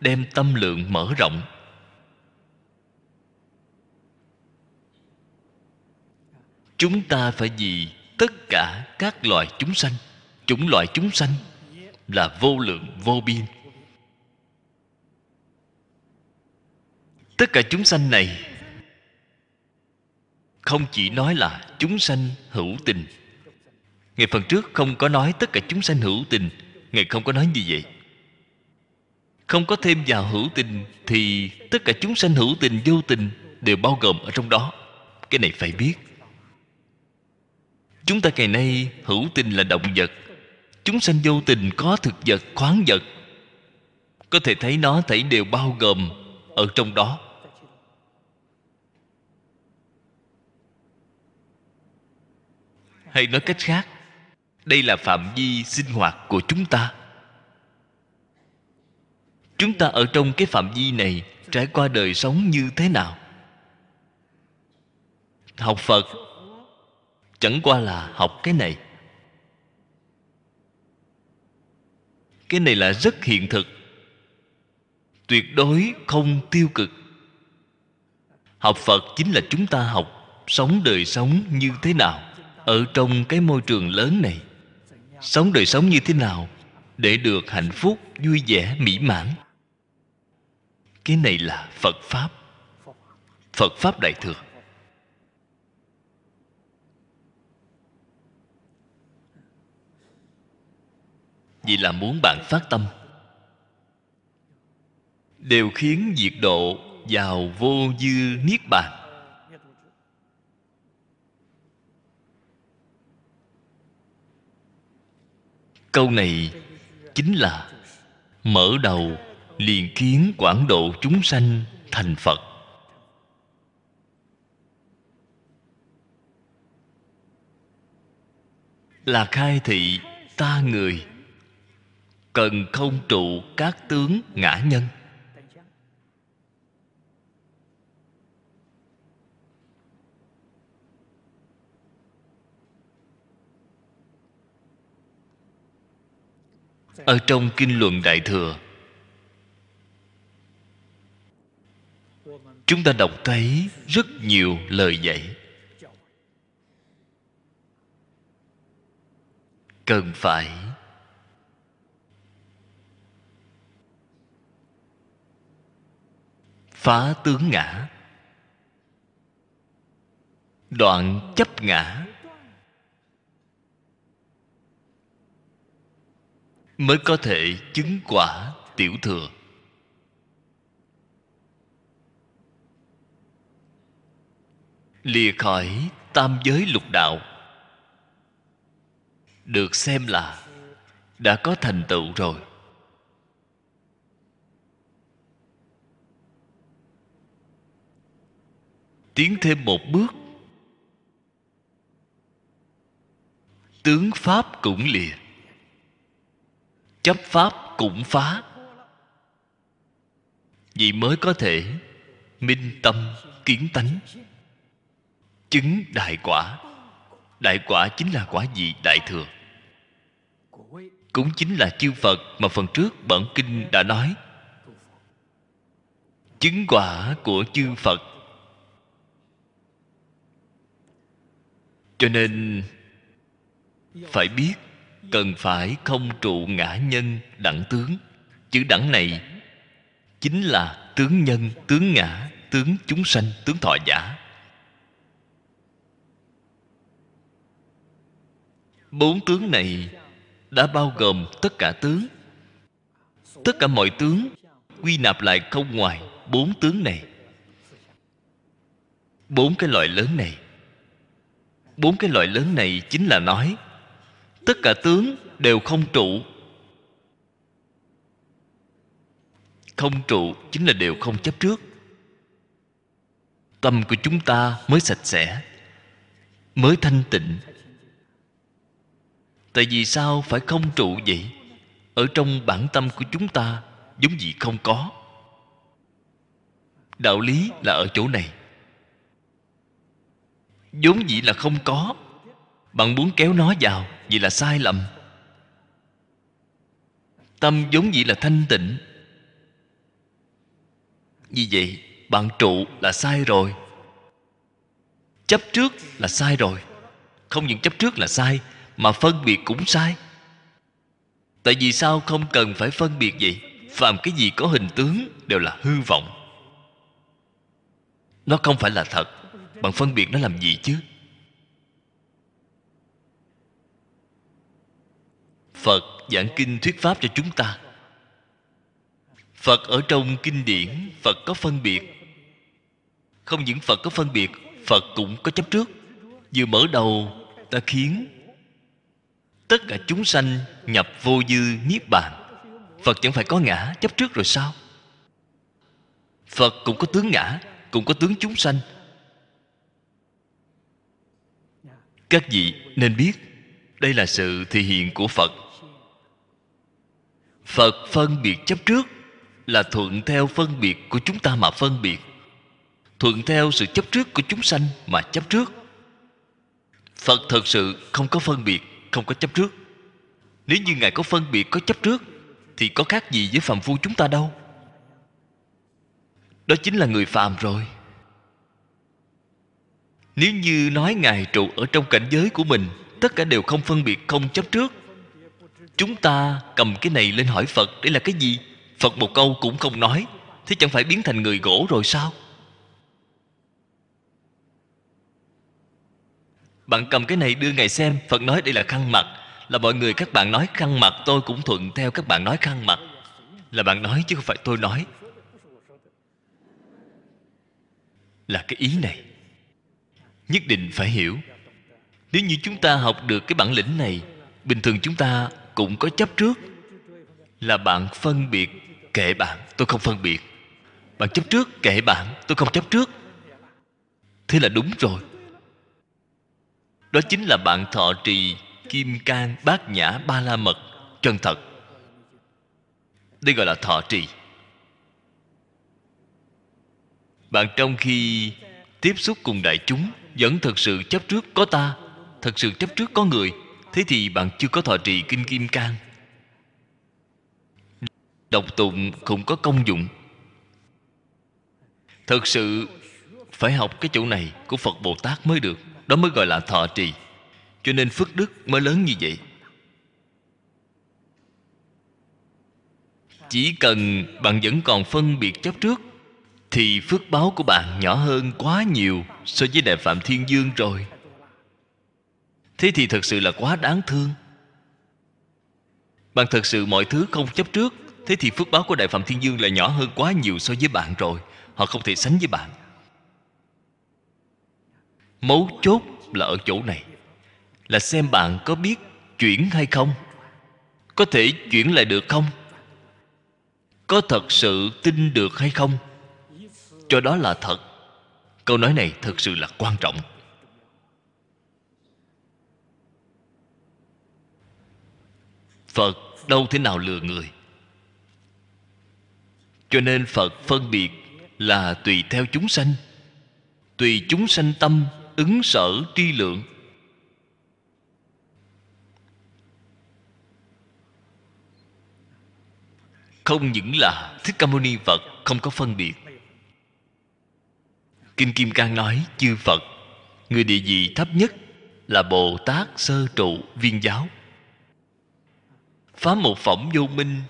đem tâm lượng mở rộng. Chúng ta phải vì tất cả các loài chúng sanh, chủng loại chúng sanh là vô lượng, vô biên. Tất cả chúng sanh này không chỉ nói là chúng sanh hữu tình. Ngày phần trước không có nói tất cả chúng sanh hữu tình ngài không có nói như vậy. Không có thêm vào hữu tình thì tất cả chúng sanh hữu tình, vô tình đều bao gồm ở trong đó. Cái này phải biết. Chúng ta ngày nay, hữu tình là động vật. Chúng sanh vô tình có thực vật, khoáng vật. Có thể thấy nó thảy đều bao gồm ở trong đó. Hay nói cách khác đây là phạm vi sinh hoạt của chúng ta. Chúng ta ở trong cái phạm vi này trải qua đời sống như thế nào? Học phật chẳng qua là học cái này. Cái này là rất hiện thực. Tuyệt đối không tiêu cực. Học phật chính là chúng ta học sống đời sống như thế nào ở trong cái môi trường lớn này sống đời sống như thế nào để được hạnh phúc, vui vẻ, mỹ mãn? Cái này là phật pháp. Phật pháp đại thừa. Vì là muốn bạn phát tâm, đều khiến diệt độ vào vô dư niết bàn. Câu này chính là mở đầu liền kiến quảng độ chúng sanh thành phật. Là khai thị ta người, cần không trụ các tướng ngã nhân. Ở trong kinh luận đại thừa, chúng ta đọc thấy rất nhiều lời dạy. Cần phải phá tướng ngã, đoạn chấp ngã. Mới có thể chứng quả tiểu thừa. Lìa khỏi tam giới lục đạo, được xem là đã có thành tựu rồi. Tiến thêm một bước, tướng pháp cũng lìa chấp pháp cũng phá. Vì mới có thể minh tâm kiến tánh, chứng đại quả. Đại quả chính là quả gì đại thừa? Cũng chính là chư phật mà phần trước bản kinh đã nói. Chứng quả của chư phật. Cho nên phải biết cần phải không trụ ngã nhân đẳng tướng. Chữ đẳng này chính là tướng nhân, tướng ngã, tướng chúng sanh, tướng thọ giả. Bốn tướng này đã bao gồm tất cả tướng. Tất cả mọi tướng quy nạp lại không ngoài bốn tướng này. Bốn cái loại lớn này. Bốn cái loại lớn này chính là nói tất cả tướng đều không trụ. Không trụ chính là đều không chấp trước. Tâm của chúng ta mới sạch sẽ, mới thanh tịnh. Tại vì sao phải không trụ vậy? Ở trong bản tâm của chúng ta, giống gì không có. Đạo lý là ở chỗ này. Vốn dĩ là không có bạn muốn kéo nó vào vậy là sai lầm. Tâm vốn dĩ là thanh tịnh. Vì vậy, bạn trụ là sai rồi. Chấp trước là sai rồi. Không những chấp trước là sai, mà phân biệt cũng sai. Tại vì sao không cần phải phân biệt vậy? Phàm cái gì có hình tướng đều là hư vọng. Nó không phải là thật. Bạn phân biệt nó làm gì chứ? Phật giảng kinh thuyết pháp cho chúng ta. Phật ở trong kinh điển, phật có phân biệt. Không những phật có phân biệt, phật cũng có chấp trước. Vừa mở đầu, ta khiến tất cả chúng sanh nhập vô dư niết bàn. Phật chẳng phải có ngã, chấp trước rồi sao? Phật cũng có tướng ngã, cũng có tướng chúng sanh. Các vị nên biết, đây là sự thể hiện của phật phật phân biệt chấp trước là thuận theo phân biệt của chúng ta mà phân biệt. Thuận theo sự chấp trước của chúng sanh mà chấp trước. Phật thật sự không có phân biệt, không có chấp trước. Nếu như ngài có phân biệt, có chấp trước, thì có khác gì với phàm phu chúng ta đâu. Đó chính là người phàm rồi. Nếu như nói ngài trụ ở trong cảnh giới của mình, tất cả đều không phân biệt, không chấp trước chúng ta cầm cái này lên hỏi phật, đây là cái gì? Phật một câu cũng không nói. Thế chẳng phải biến thành người gỗ rồi sao? Bạn cầm cái này đưa ngài xem, phật nói đây là khăn mặt là mọi người các bạn nói khăn mặt tôi cũng thuận theo các bạn nói khăn mặt là bạn nói chứ không phải tôi nói. Là cái ý này. Nhất định phải hiểu. Nếu như chúng ta học được cái bản lĩnh này, bình thường chúng ta cũng có chấp trước. Là bạn phân biệt kệ bạn, tôi không phân biệt. Bạn chấp trước kệ bạn, tôi không chấp trước. Thế là đúng rồi. Đó chính là bạn thọ trì kim cang bát nhã ba la mật chân thật. Đây gọi là thọ trì. Bạn trong khi tiếp xúc cùng đại chúng, vẫn thật sự chấp trước có ta thật sự chấp trước có người thế thì bạn chưa có thọ trì kinh kim cang. Đọc tụng không có công dụng. Thật sự phải học cái chỗ này của phật bồ tát mới được. Đó mới gọi là thọ trì. Cho nên phước đức mới lớn như vậy. Chỉ cần bạn vẫn còn phân biệt chấp trước, thì phước báo của bạn nhỏ hơn quá nhiều so với đại phạm thiên dương rồi thế thì thật sự là quá đáng thương. Bạn thật sự mọi thứ không chấp trước, thế thì phước báo của đại phạm thiên dương là nhỏ hơn quá nhiều so với bạn rồi. Họ không thể sánh với bạn. Mấu chốt là ở chỗ này. Là xem bạn có biết chuyển hay không. Có thể chuyển lại được không? Có thật sự tin được hay không? Cho đó là thật. Câu nói này thật sự là quan trọng. Phật đâu thể nào lừa người. Cho nên phật phân biệt là tùy theo chúng sanh. Tùy chúng sanh tâm ứng sở tri lượng. Không những là thích ca mâu ni phật không có phân biệt. Kinh kim cang nói, chư phật, người địa vị thấp nhất là bồ tát sơ trụ viên giáo phá một phẩm vô minh,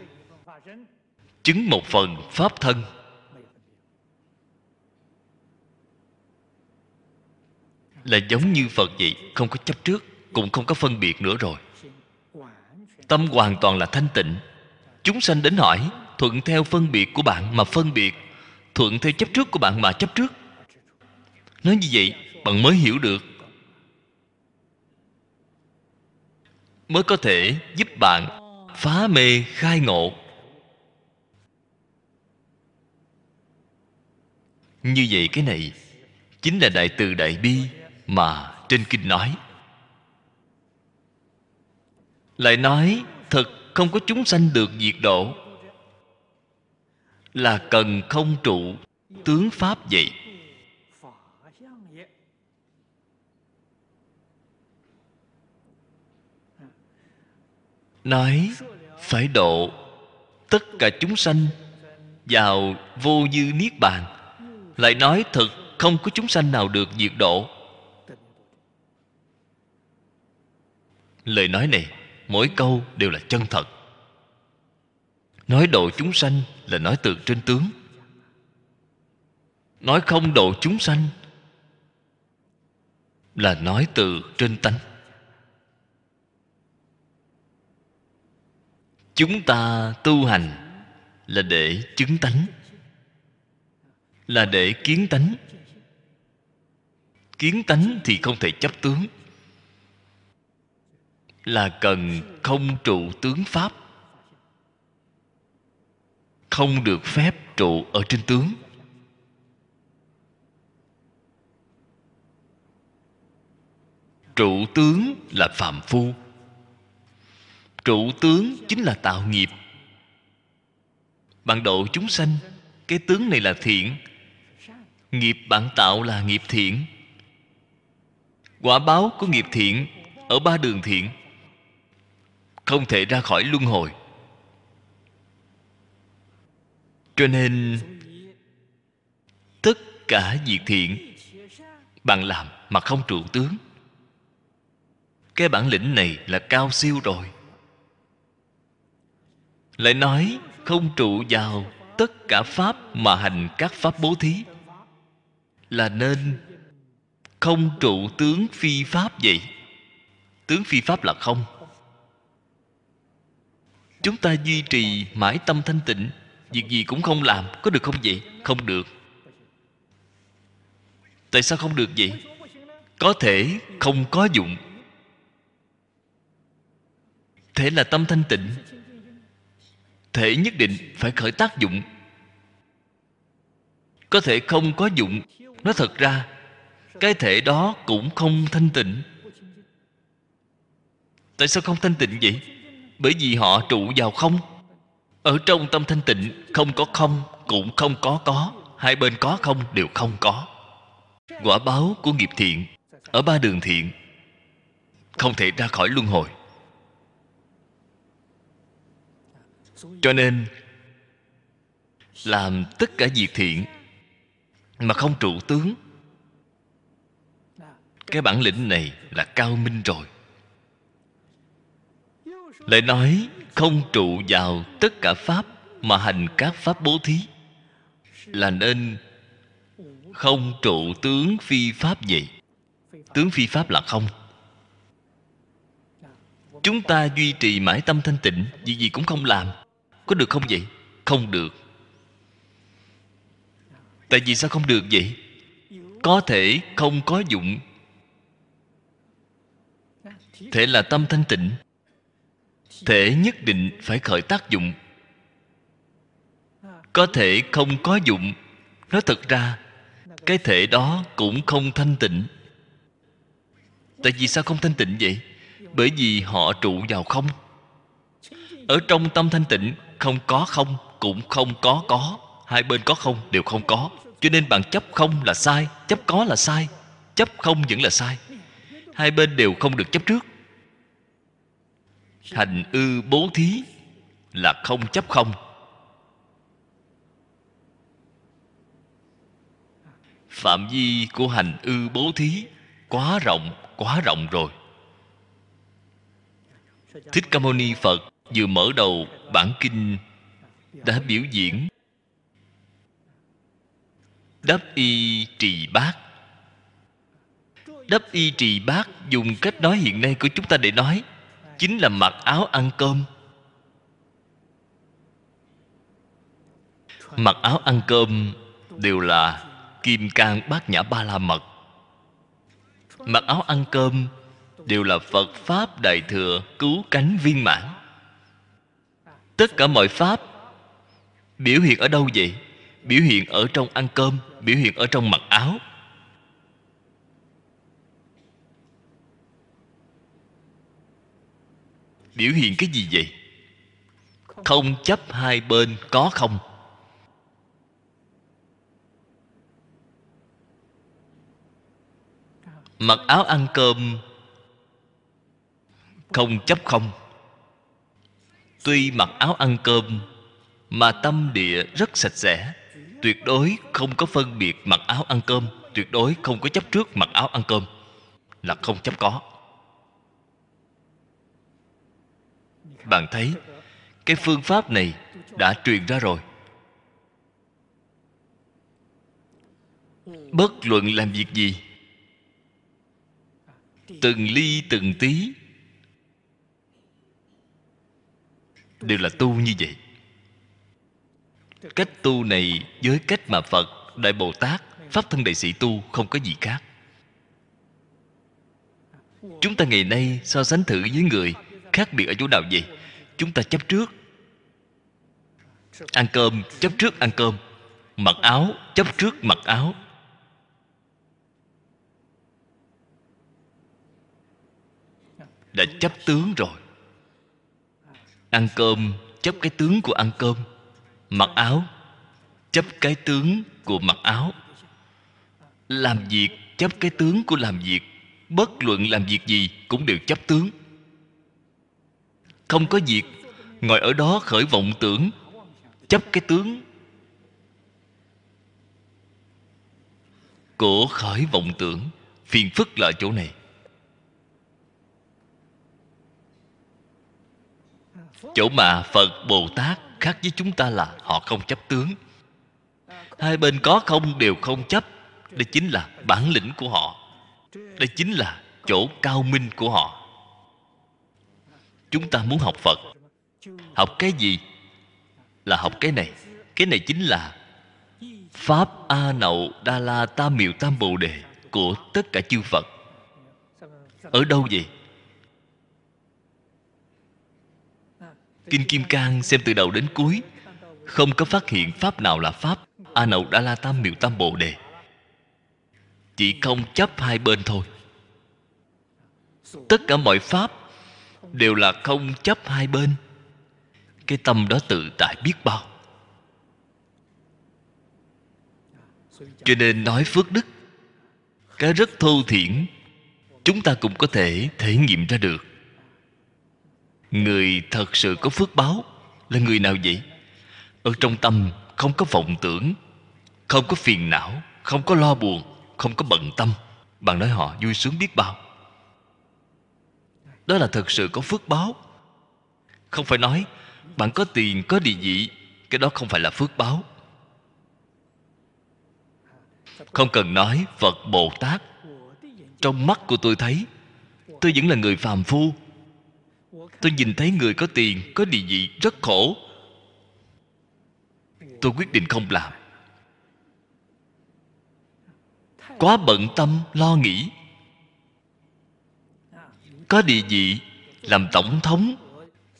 chứng một phần pháp thân. Là giống như phật vậy, không có chấp trước, cũng không có phân biệt nữa rồi. Tâm hoàn toàn là thanh tịnh. Chúng sanh đến hỏi, thuận theo phân biệt của bạn mà phân biệt, thuận theo chấp trước của bạn mà chấp trước. Nói như vậy, bạn mới hiểu được. Mới có thể giúp bạn phá mê khai ngộ. Như vậy cái này chính là đại từ đại bi mà trên kinh nói. Lại nói, thật không có chúng sanh được diệt độ. Là cần không trụ, tướng pháp vậy nói, phải độ tất cả chúng sanh vào vô dư niết bàn. Lại nói thật không có chúng sanh nào được diệt độ. Lời nói này, mỗi câu đều là chân thật. Nói độ chúng sanh là nói từ trên tướng. Nói không độ chúng sanh là nói từ trên tánh. Chúng ta tu hành là để chứng tánh, là để kiến tánh. Kiến tánh thì không thể chấp tướng, là cần không trụ tướng pháp, không được phép trụ ở trên tướng. Trụ tướng là phạm phu trụ tướng chính là tạo nghiệp. Bạn độ chúng sanh, cái tướng này là thiện. Nghiệp bạn tạo là nghiệp thiện. Quả báo của nghiệp thiện ở ba đường thiện. Không thể ra khỏi luân hồi. Cho nên, tất cả việc thiện bạn làm mà không trụ tướng. Cái bản lĩnh này là cao siêu rồi lại nói, không trụ vào tất cả pháp mà hành các pháp bố thí. Là nên không trụ tướng phi pháp vậy? Tướng phi pháp là không. Chúng ta duy trì mãi tâm thanh tịnh, việc gì cũng không làm, có được không vậy? Không được. Tại sao không được vậy? Có thể không có dụng. Thế là tâm thanh tịnh thể nhất định phải khởi tác dụng. Có thể không có dụng Nó thật ra, cái thể đó cũng không thanh tịnh. Tại sao không thanh tịnh vậy? Bởi vì họ trụ vào không. Ở trong tâm thanh tịnh, không có không, cũng không có có. Hai bên có không, đều không có. Quả báo của nghiệp thiện, ở ba đường thiện, không thể ra khỏi luân hồi. Cho nên, làm tất cả việc thiện mà không trụ tướng. Cái bản lĩnh này là cao minh rồi. Lại nói không trụ vào tất cả pháp mà hành các pháp bố thí, là nên không trụ tướng phi pháp vậy. Tướng phi pháp là không. Chúng ta duy trì mãi tâm thanh tịnh gì gì cũng không làm có được không vậy? Không được. Tại vì sao không được vậy? Có thể không có dụng. Thể là tâm thanh tịnh. Thể nhất định phải khởi tác dụng. Có thể không có dụng. Nói thật ra, cái thể đó cũng không thanh tịnh. Tại vì sao không thanh tịnh vậy? Bởi vì họ trụ vào không. Ở trong tâm thanh tịnh không có không, cũng không có có. Hai bên có không đều không có. Cho nên bạn chấp không là sai, chấp có là sai, chấp không vẫn là sai. Hai bên đều không được chấp trước. Hành ư bố thí là không chấp không. Phạm vi của hành ư bố thí quá rộng quá rộng rồi. Thích ca mâu ni phật vừa mở đầu bản kinh đã biểu diễn. Đắp y trì bát. Đắp y trì bát dùng cách nói hiện nay của chúng ta để nói, chính là mặc áo ăn cơm. Mặc áo ăn cơm đều là kim cang bát nhã ba la mật. Mặc áo ăn cơm đều là phật pháp đại thừa cứu cánh viên mãn tất cả mọi pháp. Biểu hiện ở đâu vậy? Biểu hiện ở trong ăn cơm, biểu hiện ở trong mặc áo. Biểu hiện cái gì vậy? Không chấp hai bên có không? Mặc áo ăn cơm không chấp không? Tuy mặc áo ăn cơm, mà tâm địa rất sạch sẽ. Tuyệt đối không có phân biệt mặc áo ăn cơm, tuyệt đối không có chấp trước mặc áo ăn cơm. Là không chấp có. Bạn thấy, cái phương pháp này đã truyền ra rồi. Bất luận làm việc gì, từng ly từng tí đều là tu như vậy. Cách tu này với cách mà phật, đại bồ tát, pháp thân đại sĩ tu không có gì khác. Chúng ta ngày nay so sánh thử với người khác biệt ở chỗ nào vậy? Chúng ta chấp trước. Ăn cơm, chấp trước ăn cơm. Mặc áo, chấp trước mặc áo. Đã chấp tướng rồi ăn cơm, chấp cái tướng của ăn cơm. Mặc áo, chấp cái tướng của mặc áo. Làm việc, chấp cái tướng của làm việc. Bất luận làm việc gì cũng đều chấp tướng. Không có việc, ngồi ở đó khởi vọng tưởng, chấp cái tướng. Của khởi vọng tưởng, phiền phức là chỗ này. Chỗ mà phật bồ tát khác với chúng ta là họ không chấp tướng. Hai bên có không đều không chấp, đây chính là bản lĩnh của họ. Đây chính là chỗ cao minh của họ. Chúng ta muốn học phật. Học cái gì? Là học cái này. Cái này chính là pháp a nậu đa la tam miệu tam bồ đề của tất cả chư phật. Ở đâu vậy? Kinh kim cang xem từ đầu đến cuối. Không có phát hiện pháp nào là pháp. A nậu đa la tam miệu tam bồ đề. Chỉ không chấp hai bên thôi. Tất cả mọi pháp đều là không chấp hai bên. Cái tâm đó tự tại biết bao. Cho nên nói phước đức, cái rất thô thiển, chúng ta cũng có thể thể nghiệm ra được người thật sự có phước báo là người nào vậy? Ở trong tâm không có vọng tưởng, không có phiền não, không có lo buồn, không có bận tâm. Bạn nói họ vui sướng biết bao. Đó là thật sự có phước báo. Không phải nói bạn có tiền, có địa vị, cái đó không phải là phước báo. Không cần nói phật bồ tát. Trong mắt của tôi thấy, tôi vẫn là người phàm phu tôi nhìn thấy người có tiền, có địa vị rất khổ. Tôi quyết định không làm. Quá bận tâm, lo nghĩ. Có địa vị, làm tổng thống.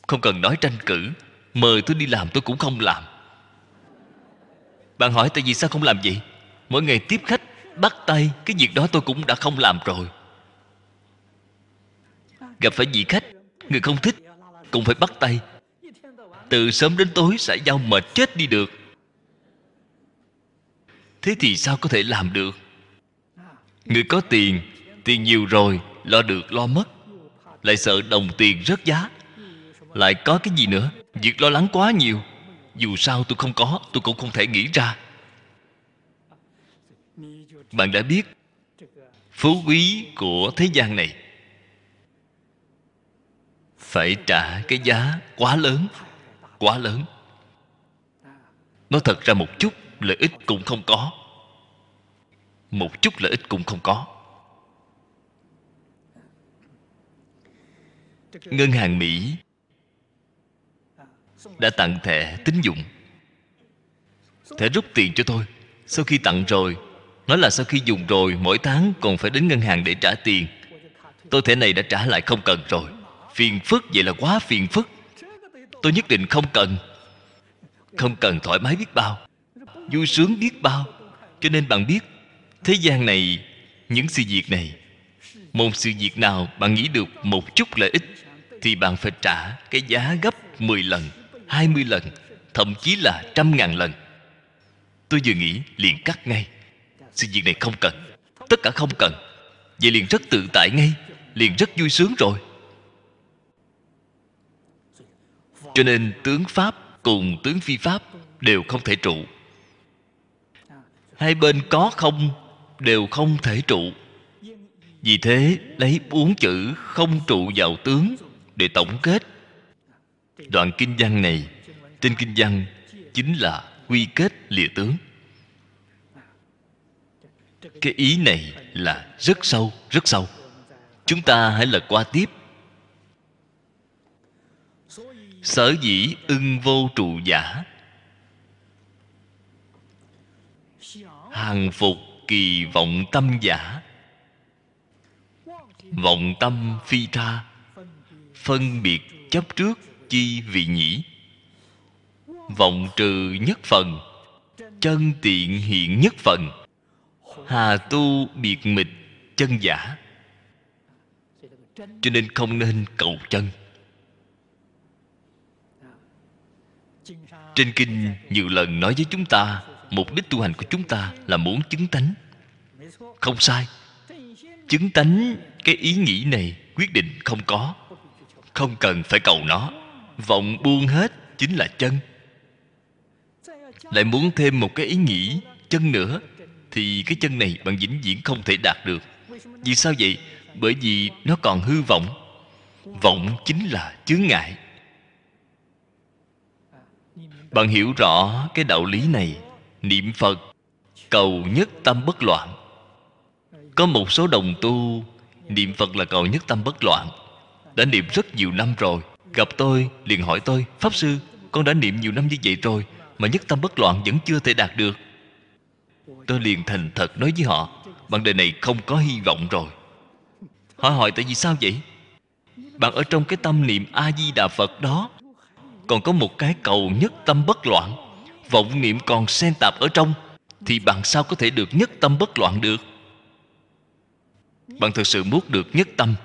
Không cần nói tranh cử. Mời tôi đi làm, tôi cũng không làm. Bạn hỏi tại vì sao không làm vậy? Mỗi ngày tiếp khách, bắt tay, cái việc đó tôi cũng đã không làm rồi. Gặp phải vị khách người không thích cũng phải bắt tay. Từ sớm đến tối xã giao mệt chết đi được. Thế thì sao có thể làm được? Người có tiền tiền nhiều rồi, lo được, lo mất. Lại sợ đồng tiền rớt giá. Lại có cái gì nữa? Việc lo lắng quá nhiều. Dù sao tôi không có, tôi cũng không thể nghĩ ra. Bạn đã biết, phú quý của thế gian này phải trả cái giá quá lớn quá lớn. Nó thật ra một chút lợi ích cũng không có. Một chút lợi ích cũng không có. Ngân hàng mỹ đã tặng thẻ tín dụng, thẻ rút tiền cho tôi. Sau khi tặng rồi nói là sau khi dùng rồi, mỗi tháng còn phải đến ngân hàng để trả tiền. Tôi thẻ này đã trả lại không cần rồi phiền phức, vậy là quá phiền phức. Tôi nhất định không cần. Không cần thoải mái biết bao. Vui sướng biết bao. Cho nên bạn biết, thế gian này, những sự việc này, một sự việc nào bạn nghĩ được một chút lợi ích, thì bạn phải trả cái giá gấp 10 lần 20 lần, thậm chí là trăm ngàn lần. Tôi vừa nghĩ, liền cắt ngay. Sự việc này không cần. Tất cả không cần. Vậy liền rất tự tại ngay. Liền rất vui sướng rồi. Cho nên tướng pháp cùng tướng phi pháp đều không thể trụ. Hai bên có không đều không thể trụ. Vì thế lấy bốn chữ không trụ vào tướng để tổng kết. Đoạn kinh văn này, trên kinh văn chính là quy kết lìa tướng. Cái ý này là rất sâu rất sâu. Chúng ta hãy lật qua tiếp sở dĩ ưng vô trụ giả. Hàng phục kỳ vọng tâm giả. Vọng tâm phi ra phân biệt chấp trước chi vị nhĩ. Vọng trừ nhất phần. Chân tiện hiện nhất phần. Hà tu biệt mịch chân giả. Cho nên không nên cầu chân. Trên kinh, nhiều lần nói với chúng ta, mục đích tu hành của chúng ta là muốn chứng tánh. Không sai. Chứng tánh cái ý nghĩ này quyết định không có. Không cần phải cầu nó. Vọng buông hết chính là chân. Lại muốn thêm một cái ý nghĩ chân nữa, thì cái chân này bạn vĩnh viễn không thể đạt được. Vì sao vậy? Bởi vì nó còn hư vọng. Vọng chính là chướng ngại bạn hiểu rõ cái đạo lý này. Niệm phật, cầu nhất tâm bất loạn. Có một số đồng tu, niệm phật là cầu nhất tâm bất loạn. Đã niệm rất nhiều năm rồi. Gặp tôi, liền hỏi tôi, pháp sư, con đã niệm nhiều năm như vậy rồi, mà nhất tâm bất loạn vẫn chưa thể đạt được. Tôi liền thành thật nói với họ, bạn đời này không có hy vọng rồi. Họ hỏi, tại vì sao vậy? Bạn ở trong cái tâm niệm a di đà phật đó còn có một cái cầu nhất tâm bất loạn. Vọng niệm còn xen tạp ở trong, thì bạn sao có thể được nhất tâm bất loạn được? Bạn thực sự muốn được nhất tâm.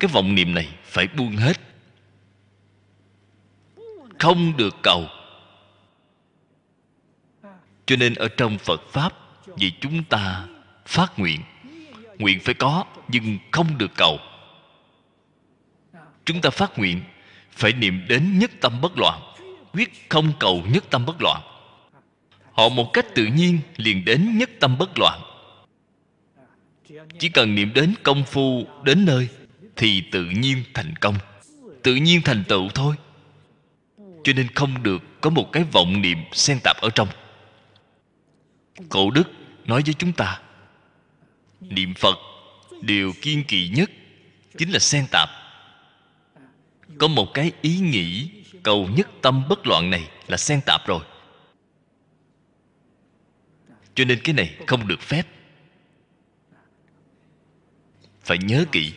Cái vọng niệm này phải buông hết. Không được cầu. Cho nên ở trong phật pháp, vì chúng ta phát nguyện nguyện phải có nhưng không được cầu. Chúng ta phát nguyện phải niệm đến nhất tâm bất loạn, quyết không cầu nhất tâm bất loạn. Họ một cách tự nhiên liền đến nhất tâm bất loạn. Chỉ cần niệm đến công phu đến nơi thì tự nhiên thành công, tự nhiên thành tựu thôi. Cho nên không được có một cái vọng niệm xen tạp ở trong. Cổ đức nói với chúng ta, niệm phật, điều kiên kỵ nhất chính là xen tạp có một cái ý nghĩ cầu nhất tâm bất loạn này là xen tạp rồi. Cho nên cái này không được phép. Phải nhớ kỹ.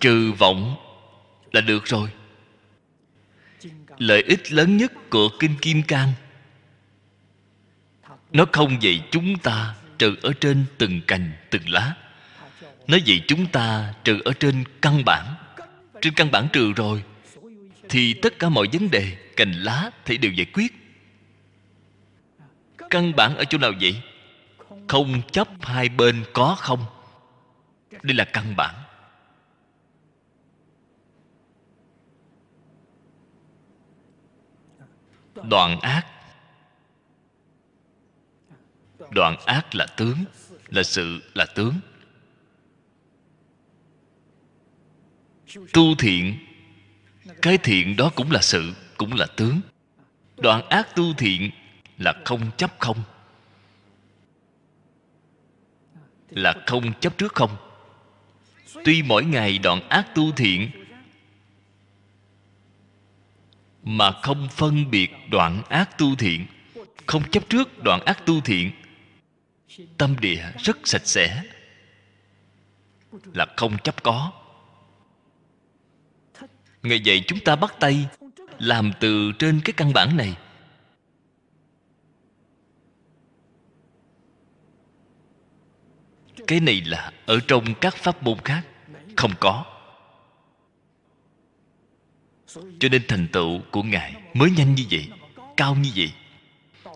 Trừ vọng là được rồi. Lợi ích lớn nhất của kinh kim cang, nó không dạy chúng ta trừ ở trên từng cành, từng lá nói vậy chúng ta trừ ở trên căn bản. Trên căn bản trừ rồi, thì tất cả mọi vấn đề, cành lá thì đều giải quyết. Căn bản ở chỗ nào vậy? Không chấp hai bên có không? Đây là căn bản. Đoạn ác. Đoạn ác là tướng, là sự là tướng. Tu thiện. Cái thiện đó cũng là sự, cũng là tướng. Đoạn ác tu thiện là không chấp không. Là không chấp trước không. Tuy mỗi ngày đoạn ác tu thiện, mà không phân biệt đoạn ác tu thiện, không chấp trước đoạn ác tu thiện, tâm địa rất sạch sẽ, là không chấp có ngày vậy chúng ta bắt tay, làm từ trên cái căn bản này. Cái này là ở trong các pháp môn khác, không có. Cho nên thành tựu của ngài mới nhanh như vậy, cao như vậy.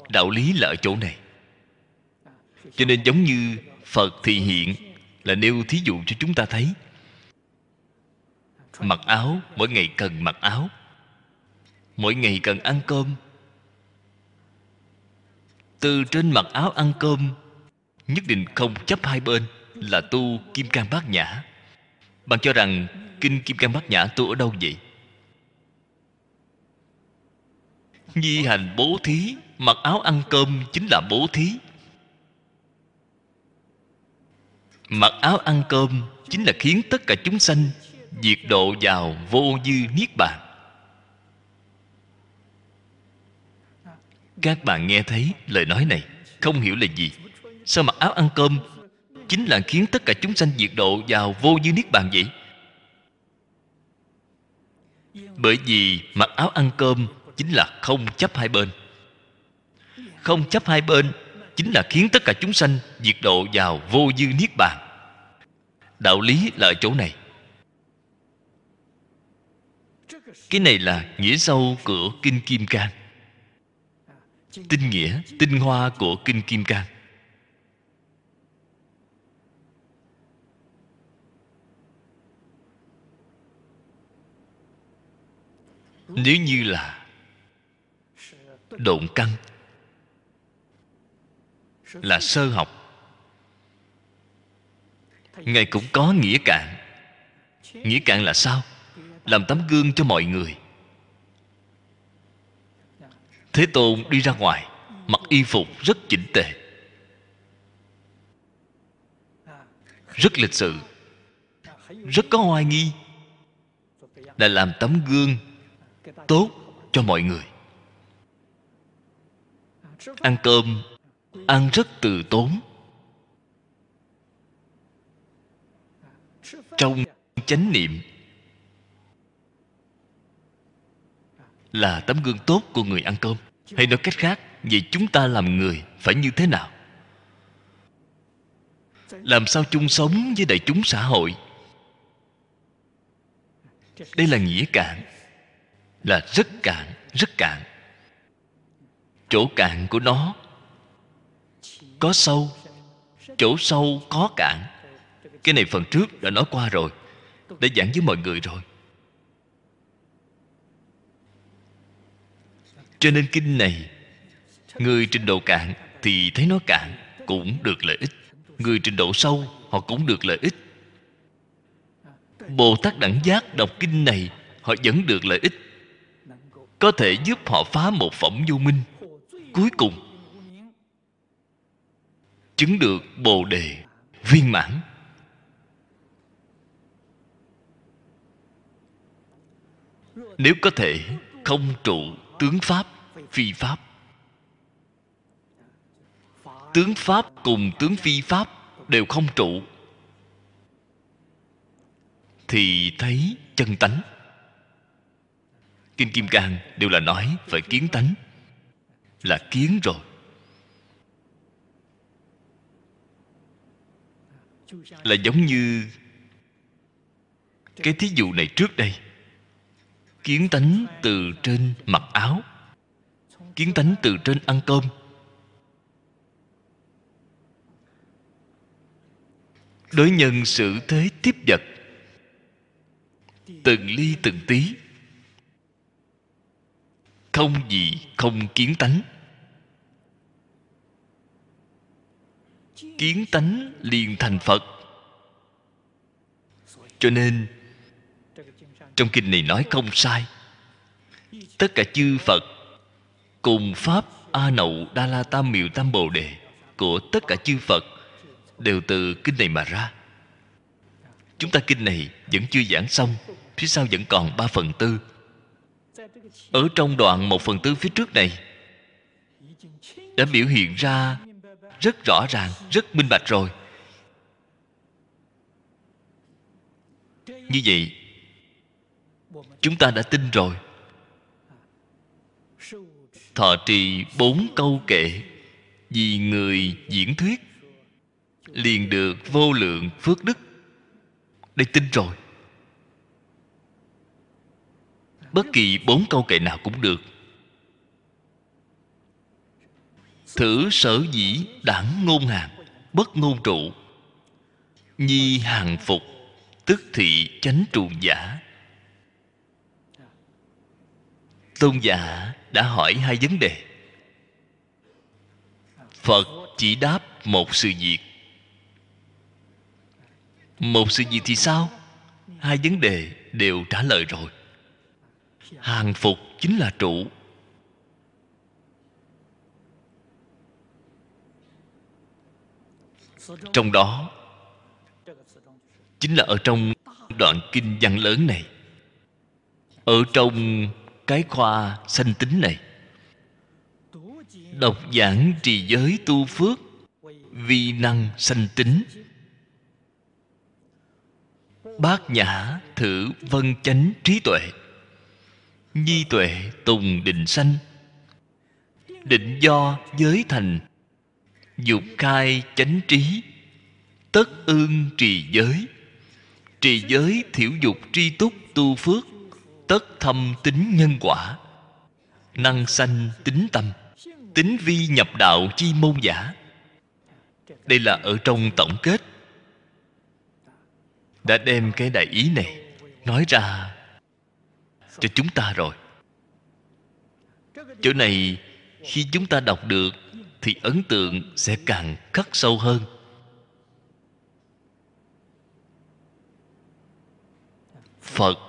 Đạo lý là ở chỗ này. Cho nên giống như phật thị hiện là nêu thí dụ cho chúng ta thấy mặc áo, mỗi ngày cần mặc áo. Mỗi ngày cần ăn cơm. Từ trên mặc áo ăn cơm, nhất định không chấp hai bên là tu kim cang bát nhã. Bạn cho rằng kinh kim cang bát nhã tu ở đâu vậy? Nhi hành bố thí, mặc áo ăn cơm chính là bố thí. Mặc áo ăn cơm chính là khiến tất cả chúng sanh diệt độ vào vô dư niết bàn. Các bạn nghe thấy lời nói này, không hiểu là gì. Sao mặc áo ăn cơm chính là khiến tất cả chúng sanh diệt độ vào vô dư niết bàn vậy? Bởi vì mặc áo ăn cơm chính là không chấp hai bên. Không chấp hai bên chính là khiến tất cả chúng sanh diệt độ vào vô dư niết bàn. Đạo lý là ở chỗ này. Cái này là nghĩa sâu của kinh kim cang. Tinh nghĩa, tinh hoa của kinh kim cang. Nếu như là độn căn, là sơ học, ngài cũng có nghĩa cạn. Nghĩa cạn là sao? Làm tấm gương cho mọi người. Thế tôn đi ra ngoài, mặc y phục rất chỉnh tề. Rất lịch sự, rất có hoài nghi, đã làm tấm gương tốt cho mọi người. Ăn cơm, ăn rất từ tốn. Trong chánh niệm là tấm gương tốt của người ăn cơm. Hay nói cách khác vậy chúng ta làm người, phải như thế nào? Làm sao chung sống với đại chúng xã hội? Đây là nghĩa cạn. Là rất cạn rất cạn. Chỗ cạn của nó có sâu, chỗ sâu có cạn. Cái này phần trước đã nói qua rồi, đã giảng với mọi người rồi. Cho nên kinh này, người trình độ cạn thì thấy nó cạn cũng được lợi ích. Người trình độ sâu, họ cũng được lợi ích. Bồ tát đẳng giác đọc kinh này, họ vẫn được lợi ích. Có thể giúp họ phá một phẩm vô minh. Cuối cùng, chứng được bồ đề viên mãn. Nếu có thể, không trụ tướng pháp, phi pháp. Tướng pháp cùng tướng phi pháp đều không trụ. Thì thấy chân tánh. Kinh kim cang đều là nói phải kiến tánh. Là kiến rồi. Là giống như cái thí dụ này trước đây kiến tánh từ trên mặc áo. Kiến tánh từ trên ăn cơm. Đối nhân xử thế tiếp vật. Từng ly từng tí. Không gì không kiến tánh. Kiến tánh liền thành phật. Cho nên trong kinh này nói không sai. Tất cả chư phật cùng pháp, a nậu, đa la tam miệu tam bồ đề của tất cả chư phật đều từ kinh này mà ra. Chúng ta kinh này vẫn chưa giảng xong, phía sau vẫn còn ba phần tư. Ở trong đoạn một phần tư phía trước này, đã biểu hiện ra rất rõ ràng, rất minh bạch rồi. Như vậy chúng ta đã tin rồi. Thọ trì bốn câu kệ, vì người diễn thuyết, liền được vô lượng phước đức. Đây tin rồi. Bất kỳ bốn câu kệ nào cũng được. Thử sở dĩ đẳng ngôn hàng bất ngôn trụ, nhi hàng phục, tức thị chánh trụ giả. tôn giả đã hỏi hai vấn đề. Phật chỉ đáp một sự việc. Một sự việc thì sao? Hai vấn đề đều trả lời rồi. Hàng phục chính là trụ. Trong đó, chính là ở trong đoạn kinh văn lớn này. Ở trong cái khoa sanh tính này. Đọc giảng trì giới tu phước, vi năng sanh tính. Bát nhã thử vân chánh trí tuệ. Nhi tuệ tùng định sanh. Định do giới thành. Dục khai chánh trí. Tất ương trì giới. Trì giới thiểu dục tri túc tu phước tất thâm tính nhân quả. Năng sanh tính tâm, tính vi nhập đạo chi môn giả. Đây là ở trong tổng kết. Đã đem cái đại ý này nói ra cho chúng ta rồi. Chỗ này khi chúng ta đọc được thì ấn tượng sẽ càng khắc sâu hơn. Phật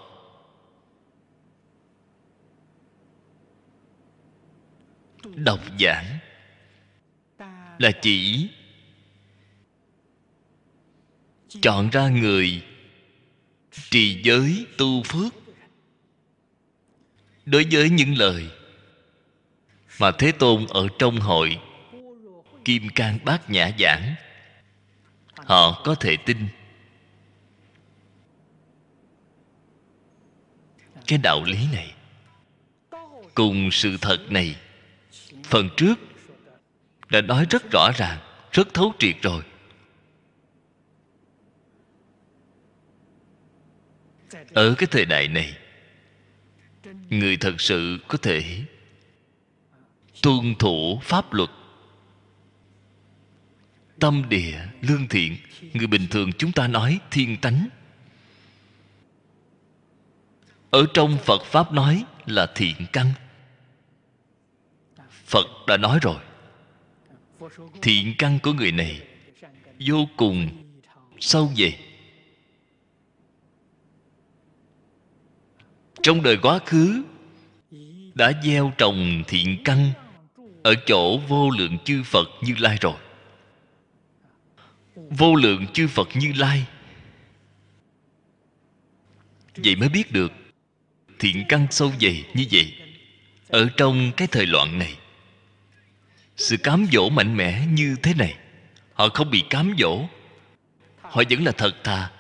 độc giảng. Là chỉ chọn ra người trì giới tu phước. Đối với những lời mà thế tôn ở trong hội kim cang bát nhã giảng, họ có thể tin. Cái đạo lý này, cùng sự thật này phần trước đã nói rất rõ ràng, rất thấu triệt rồi. Ở cái thời đại này, người thật sự có thể tuân thủ pháp luật, tâm địa lương thiện, người bình thường chúng ta nói thiên tánh. Ở trong phật pháp nói là thiện căn phật đã nói rồi. Thiện căn của người này vô cùng sâu dày trong đời quá khứ, đã gieo trồng thiện căn ở chỗ vô lượng chư phật như lai rồi. Vô lượng chư phật như lai. Vậy mới biết được thiện căn sâu dày như vậy, ở trong cái thời loạn này sự cám dỗ mạnh mẽ như thế này, họ không bị cám dỗ. Họ vẫn là thật thà,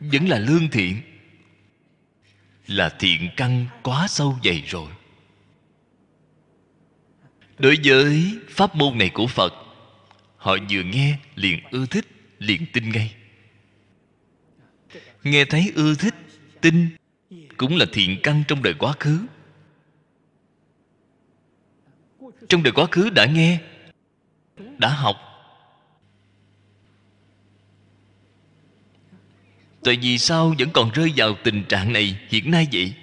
vẫn là lương thiện. Là thiện căn quá sâu dày rồi. Đối với pháp môn này của phật, họ vừa nghe liền ưa thích, liền tin ngay. Nghe thấy ưa thích, tin cũng là thiện căn trong đời quá khứ. Trong đời quá khứ đã nghe, đã học. Tại vì sao vẫn còn rơi vào tình trạng này hiện nay vậy?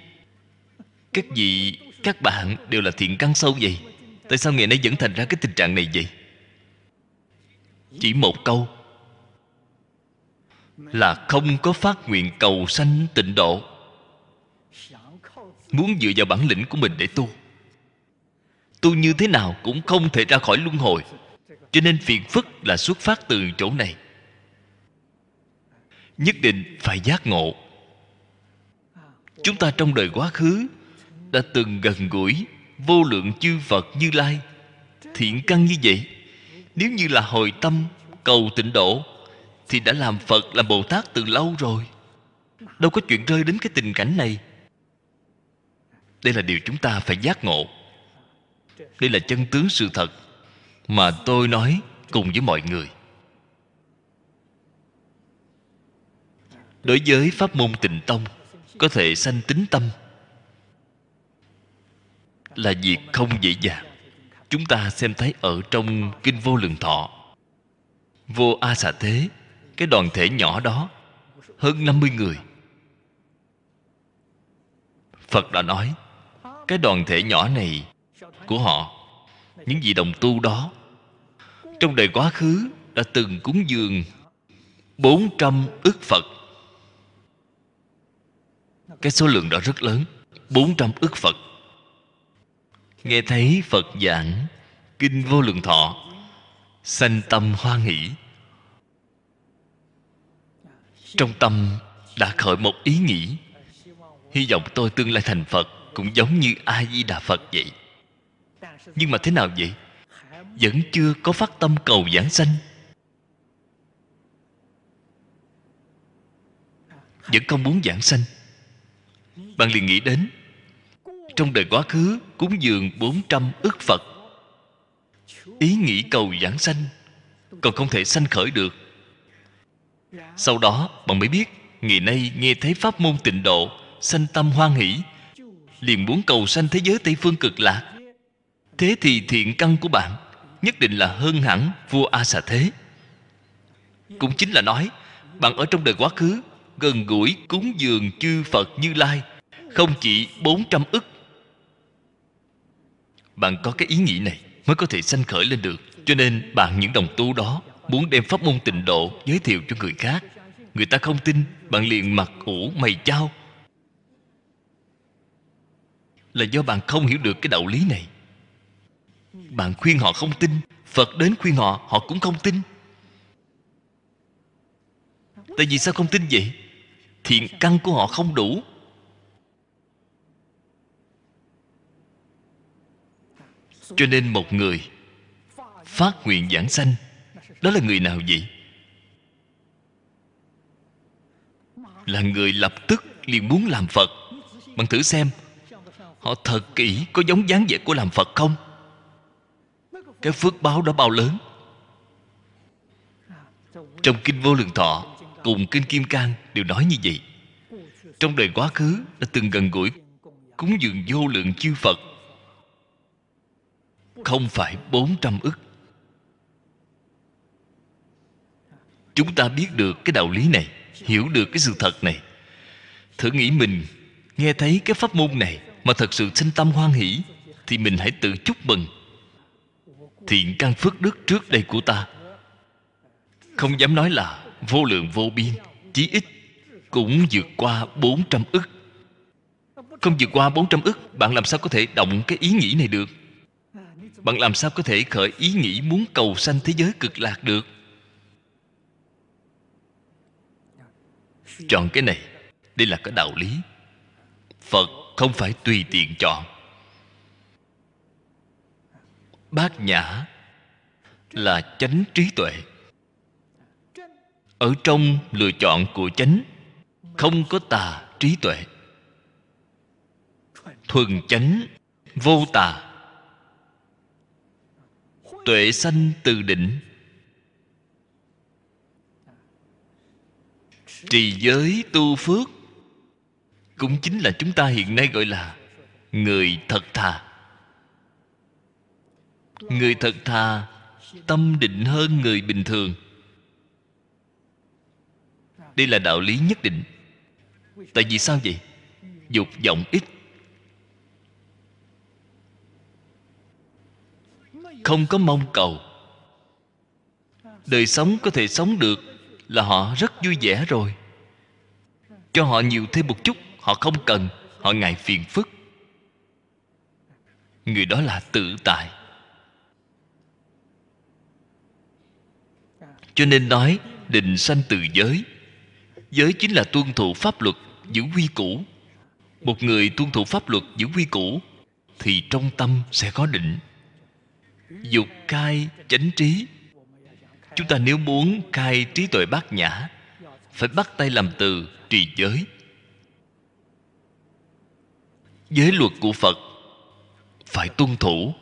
Các vị, các bạn đều là thiện căn sâu vậy. Tại sao ngày nay vẫn thành ra cái tình trạng này vậy? Chỉ một câu. Là không có phát nguyện cầu sanh tịnh độ. Muốn dựa vào bản lĩnh của mình để tu tu như thế nào cũng không thể ra khỏi luân hồi. Cho nên phiền phức là xuất phát từ chỗ này. Nhất định phải giác ngộ. Chúng ta trong đời quá khứ đã từng gần gũi vô lượng chư phật như lai. Thiện căn như vậy, nếu như là hồi tâm cầu tịnh độ, thì đã làm phật làm bồ tát từ lâu rồi. Đâu có chuyện rơi đến cái tình cảnh này. Đây là điều chúng ta phải giác ngộ đây là chân tướng sự thật mà tôi nói cùng với mọi người. Đối với pháp môn tịnh tông, có thể sanh tính tâm là việc không dễ dàng. Chúng ta xem thấy ở trong kinh vô lượng thọ, vô a xà thế, cái đoàn thể nhỏ đó, hơn 50 người. Phật đã nói, Cái đoàn thể nhỏ này của họ, Những vị đồng tu đó. Trong đời quá khứ Đã từng cúng dường 400 ức Phật. Cái số lượng đó rất lớn 400 ức Phật. Nghe thấy Phật giảng Kinh vô lượng thọ, sanh tâm hoa nghĩ. Trong tâm đã khởi một ý nghĩ. Hy vọng tôi tương lai thành phật cũng giống như a di đà phật vậy nhưng mà thế nào vậy? Vẫn chưa có phát tâm cầu giảng sanh. Vẫn không muốn giảng sanh. Bạn liền nghĩ đến, trong đời quá khứ, cúng dường 400 ức Phật. Ý nghĩ cầu giảng sanh, còn không thể sanh khởi được. Sau đó, bạn mới biết, ngày nay nghe thấy pháp môn tịnh độ, sanh tâm hoan hỷ, liền muốn cầu sanh thế giới tây phương cực lạc thế thì thiện căn của bạn nhất định là hơn hẳn vua a xà thế. Cũng chính là nói, bạn ở trong đời quá khứ, gần gũi cúng dường chư phật như lai, không chỉ 400 ức. Bạn có cái ý nghĩ này mới có thể sanh khởi lên được. Cho nên bạn những đồng tu đó muốn đem pháp môn tịnh độ giới thiệu cho người khác. Người ta không tin, bạn liền mặc ủ mày chao. Là do bạn không hiểu được cái đạo lý này bạn khuyên họ không tin, phật đến khuyên họ họ cũng không tin. Tại vì sao không tin vậy? Thiện căn của họ không đủ. Cho nên một người phát nguyện giảng sanh, đó là người nào vậy? Là người lập tức liền muốn làm phật. Bạn thử xem, họ thật kỹ có giống dáng vẻ của làm phật không? Cái phước báo đó bao lớn. Trong kinh vô lượng thọ, cùng kinh kim cang đều nói như vậy. Trong đời quá khứ đã từng gần gũi, cúng dường vô lượng chư phật. Không phải bốn trăm ức. Chúng ta biết được cái đạo lý này, hiểu được cái sự thật này. Thử nghĩ mình, nghe thấy cái pháp môn này mà thật sự sinh tâm hoan hỷ, thì mình hãy tự chúc mừng thiện căn phước đức trước đây của ta. Không dám nói là vô lượng vô biên, chí ít cũng vượt qua 400 ức. Không vượt qua 400 ức, bạn làm sao có thể động cái ý nghĩ này được? Bạn làm sao có thể khởi ý nghĩ muốn cầu sanh thế giới cực lạc được? Chọn cái này, đây là cái đạo lý. Phật không phải tùy tiện chọn bát nhã là chánh trí tuệ. Ở trong lựa chọn của chánh, không có tà trí tuệ. Thuần chánh, vô tà. Tuệ sanh từ định. Trì giới tu phước cũng chính là chúng ta hiện nay gọi là người thật thà người thật thà, tâm định hơn người bình thường. Đây là đạo lý nhất định. Tại vì sao vậy? Dục vọng ít. Không có mong cầu. Đời sống có thể sống được là họ rất vui vẻ rồi. Cho họ nhiều thêm một chút, họ không cần, họ ngại phiền phức. Người đó là tự tại. Cho nên nói, định sanh từ giới. Giới chính là tuân thủ pháp luật giữ quy củ. Một người tuân thủ pháp luật giữ quy củ, thì trong tâm sẽ có định. Dục cai chánh trí. Chúng ta nếu muốn cai trí tuệ bát nhã, phải bắt tay làm từ trì giới. Giới luật của phật phải tuân thủ.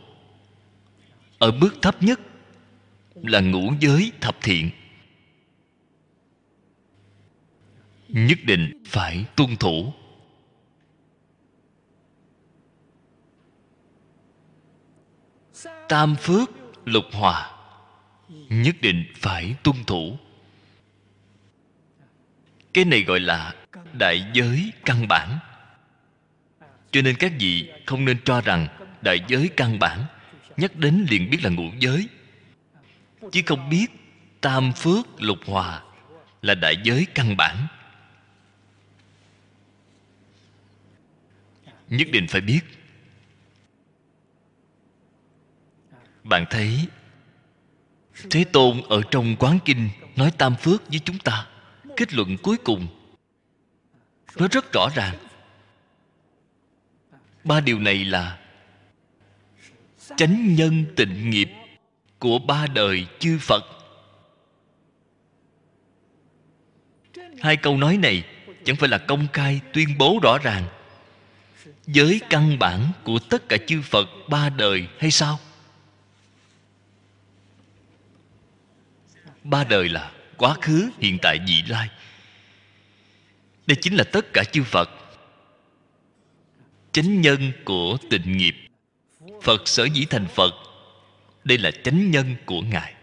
Ở bước thấp nhất là ngũ giới thập thiện. Nhất định phải tuân thủ. Tam phước lục hòa. Nhất định phải tuân thủ. Cái này gọi là đại giới căn bản. Cho nên các vị không nên cho rằng đại giới căn bản nhắc đến liền biết là ngũ giới chứ không biết tam phước lục hòa là đại giới căn bản. Nhất định phải biết. Bạn thấy, thế tôn ở trong quán kinh nói tam phước với chúng ta. Kết luận cuối cùng, nó rất rõ ràng. Ba điều này là chánh nhân tịnh nghiệp của ba đời chư phật. Hai câu nói này chẳng phải là công khai tuyên bố rõ ràng giới căn bản của tất cả chư phật ba đời hay sao? Ba đời là quá khứ, hiện tại, vị lai. Đây chính là tất cả chư phật. Chánh nhân của tịnh nghiệp. Phật sở dĩ thành phật đây là chánh nhân của ngài.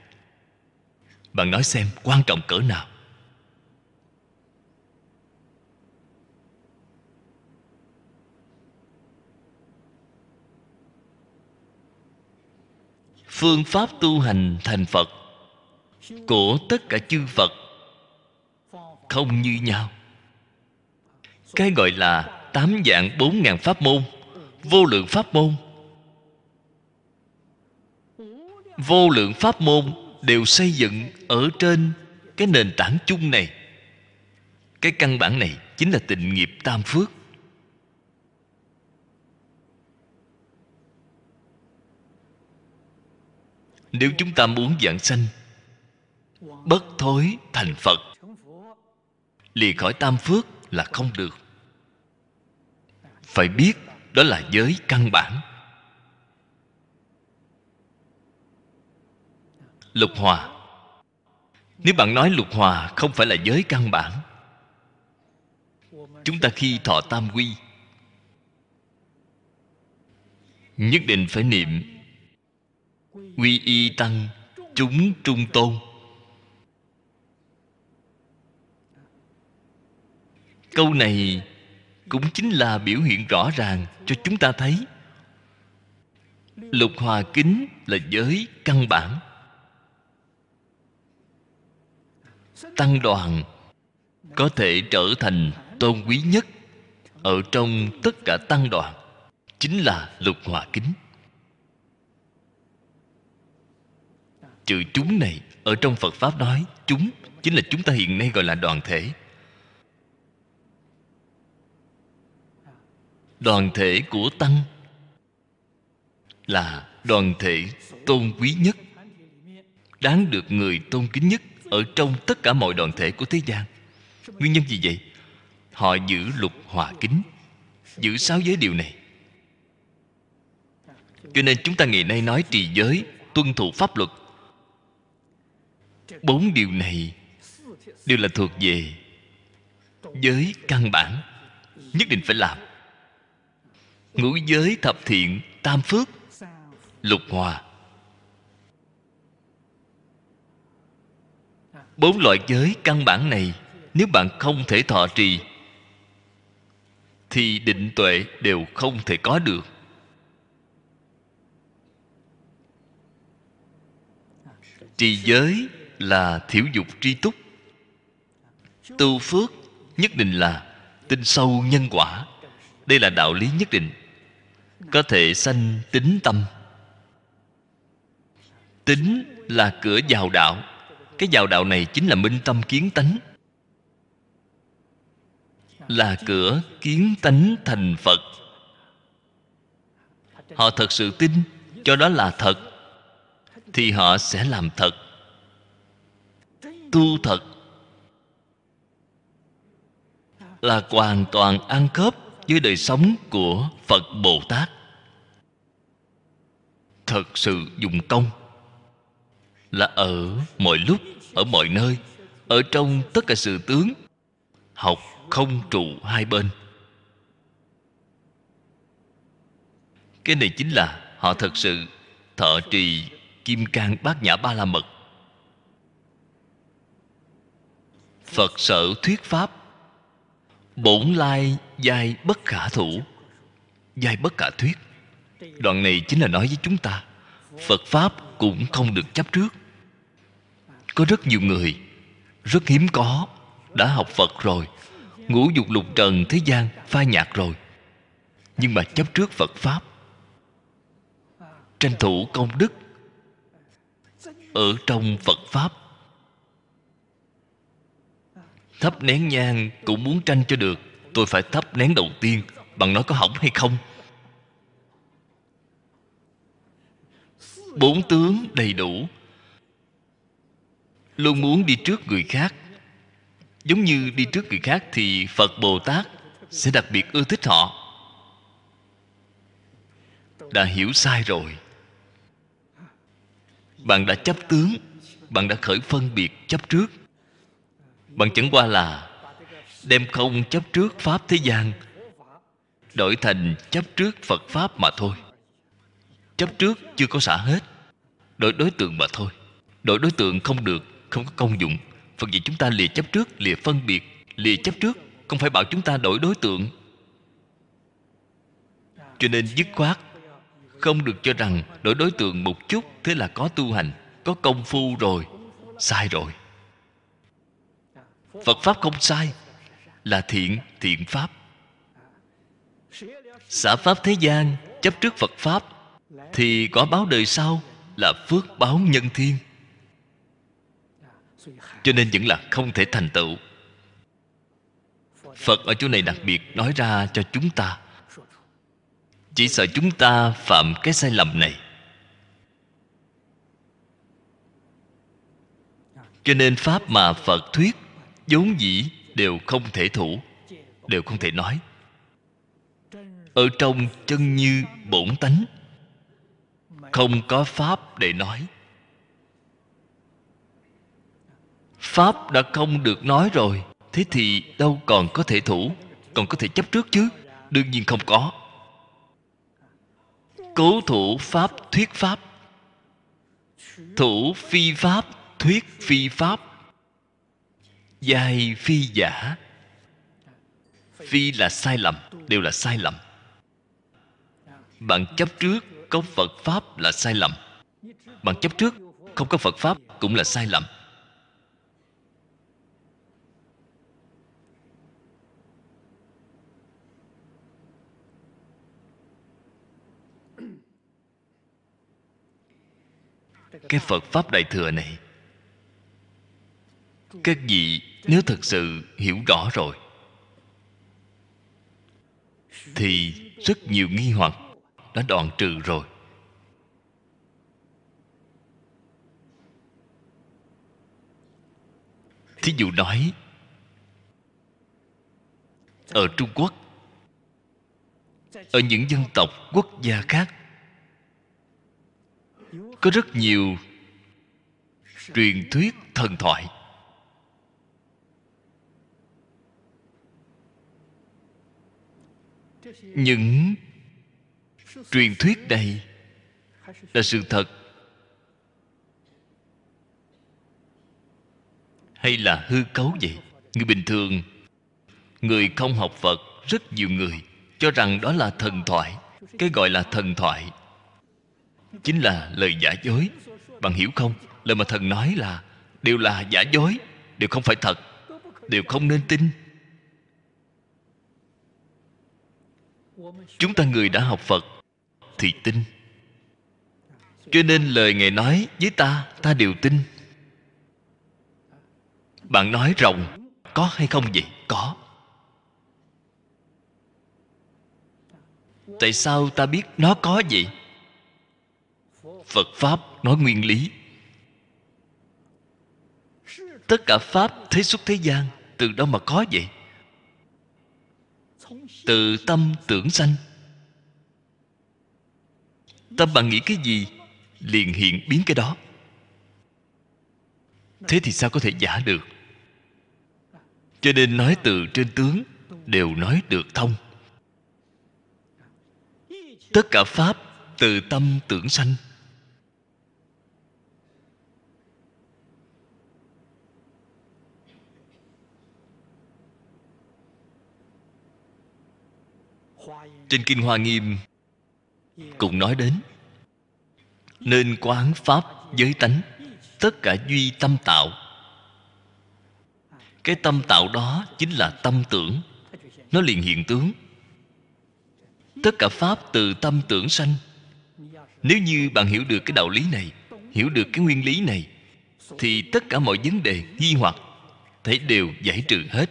Bạn nói xem quan trọng cỡ nào. Phương pháp tu hành thành phật của tất cả chư phật không như nhau. Cái gọi là tám dạng bốn ngàn pháp môn, vô lượng pháp môn vô lượng pháp môn đều xây dựng ở trên cái nền tảng chung này. Cái căn bản này chính là tịnh nghiệp tam phước. Nếu chúng ta muốn dạng sanh, bất thối thành phật, lìa khỏi tam phước là không được. Phải biết đó là giới căn bản. Lục hòa. Nếu bạn nói lục hòa không phải là giới căn bản, chúng ta khi thọ tam quy, nhất định phải niệm quy y tăng chúng trung tôn. Câu này cũng chính là biểu hiện rõ ràng cho chúng ta thấy lục hòa kính là giới căn bản. Tăng đoàn có thể trở thành tôn quý nhất ở trong tất cả tăng đoàn, chính là lục hòa kính. Chữ chúng này ở trong phật pháp nói, chúng chính là chúng ta hiện nay gọi là đoàn thể. Đoàn thể của tăng là đoàn thể tôn quý nhất, đáng được người tôn kính nhất ở trong tất cả mọi đoàn thể của thế gian. Nguyên nhân gì vậy, họ giữ lục hòa kính, giữ sáu giới điều này. Cho nên chúng ta ngày nay nói trì giới, tuân thủ pháp luật. Bốn điều này đều là thuộc về giới căn bản, nhất định phải làm. Ngũ giới thập thiện tam phước, lục hòa bốn loại giới căn bản này, nếu bạn không thể thọ trì, thì định tuệ đều không thể có được. Trì giới là thiểu dục tri túc. Tu phước nhất định là tin sâu nhân quả. Đây là đạo lý nhất định. Có thể sanh tính tâm. Tính là cửa vào đạo cái vào đạo này chính là minh tâm kiến tánh. Là cửa kiến tánh thành phật. Họ thật sự tin, cho đó là thật, thì họ sẽ làm thật. Tu thật là hoàn toàn ăn khớp với đời sống của phật bồ tát. Thật sự dùng công là ở mọi lúc, ở mọi nơi, ở trong tất cả sự tướng, học không trụ hai bên. Cái này chính là họ thật sự thọ trì kim cang bát nhã ba la mật. Phật sở thuyết pháp, bổn lai giai bất khả thủ, giai bất khả thuyết. Đoạn này chính là nói với chúng ta, phật pháp cũng không được chấp trước có rất nhiều người, rất hiếm có, đã học phật rồi ngũ dục lục trần thế gian, phai nhạt rồi. Nhưng mà chấp trước phật pháp, tranh thủ công đức ở trong phật pháp, thắp nén nhang cũng muốn tranh cho được, tôi phải thắp nén đầu tiên, bằng nói có hỏng hay không? Bốn tướng đầy đủ luôn muốn đi trước người khác. Giống như đi trước người khác thì phật bồ tát sẽ đặc biệt ưa thích họ. Đã hiểu sai rồi. Bạn đã chấp tướng, bạn đã khởi phân biệt chấp trước. Bạn chẳng qua là đem không chấp trước pháp thế gian, đổi thành chấp trước phật pháp mà thôi. Chấp trước chưa có xả hết, đổi đối tượng mà thôi. Đổi đối tượng không được không có công dụng. Phật dạy chúng ta lìa chấp trước, lìa phân biệt. Lìa chấp trước, không phải bảo chúng ta đổi đối tượng. Cho nên dứt khoát, không được cho rằng đổi đối tượng một chút thế là có tu hành, có công phu rồi, sai rồi. Phật pháp không sai, là thiện thiện pháp. Xã pháp thế gian, chấp trước phật pháp, thì có báo đời sau là phước báo nhân thiên cho nên vẫn là không thể thành tựu. Phật ở chỗ này đặc biệt nói ra cho chúng ta. Chỉ sợ chúng ta phạm cái sai lầm này. Cho nên pháp mà phật thuyết, vốn dĩ đều không thể thủ, đều không thể nói. Ở trong chân như bổn tánh, không có pháp để nói. Pháp đã không được nói rồi. Thế thì đâu còn có thể thủ, còn có thể chấp trước chứ? Đương nhiên không có. Cố thủ pháp thuyết pháp. Thủ phi pháp thuyết phi pháp. Giai phi giả. Phi là sai lầm, đều là sai lầm. Bạn chấp trước có phật pháp là sai lầm. Bạn chấp trước không có phật pháp cũng là sai lầm. Cái phật pháp đại thừa này các vị nếu thật sự hiểu rõ rồi, thì rất nhiều nghi hoặc đã đoạn trừ rồi. Thí dụ nói, ở trung quốc, ở những dân tộc quốc gia khác có rất nhiều truyền thuyết thần thoại. Những truyền thuyết này là sự thật hay là hư cấu vậy? Người bình thường, người không học phật, rất nhiều người cho rằng đó là thần thoại. Cái gọi là thần thoại chính là lời giả dối. Bạn hiểu không? Lời mà thần nói là đều là giả dối, đều không phải thật, đều không nên tin. Chúng ta người đã học phật thì tin. Cho nên lời ngài nói với ta ta đều tin. Bạn nói rồng, có hay không vậy? Có. Tại sao ta biết nó có vậy? Phật pháp nói nguyên lý. Tất cả pháp thế xuất thế gian, từ đâu mà có vậy? Từ tâm tưởng sanh. Tâm bạn nghĩ cái gì, liền hiện biến cái đó. Thế thì sao có thể giả được? Cho nên nói từ trên tướng, đều nói được thông. Tất cả pháp từ tâm tưởng sanh. Trên kinh hoa nghiêm. Cũng nói đến, nên quán pháp giới tánh, tất cả duy tâm tạo. Cái tâm tạo đó chính là tâm tưởng, nó liền hiện tướng. Tất cả pháp từ tâm tưởng sanh. Nếu như bạn hiểu được cái đạo lý này, hiểu được cái nguyên lý này, thì tất cả mọi vấn đề, nghi hoặc, thấy đều giải trừ hết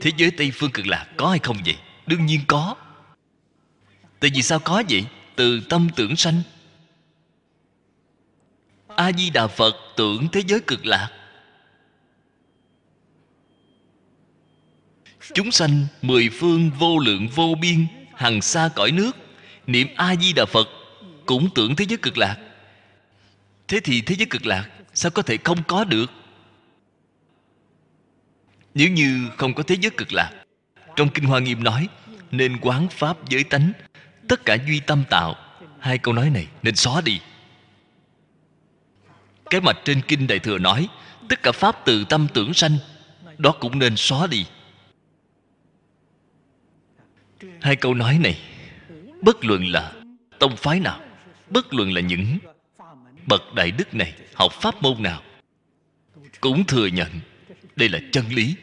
thế giới tây phương cực lạc có hay không vậy? Đương nhiên có. Tại vì sao có vậy? Từ tâm tưởng sanh. A di đà phật tưởng thế giới cực lạc. Chúng sanh mười phương vô lượng vô biên, hằng xa cõi nước, niệm a di đà phật cũng tưởng thế giới cực lạc. Thế thì thế giới cực lạc sao có thể không có được? Nếu như không có thế giới cực lạc, trong kinh hoa nghiêm nói, nên quán pháp giới tánh, tất cả duy tâm tạo. Hai câu nói này, nên xóa đi. Cái mặt trên kinh đại thừa nói, tất cả pháp từ tâm tưởng sanh, đó cũng nên xóa đi. Hai câu nói này, bất luận là tông phái nào, bất luận là những bậc đại đức này, học pháp môn nào, cũng thừa nhận đây là chân lý.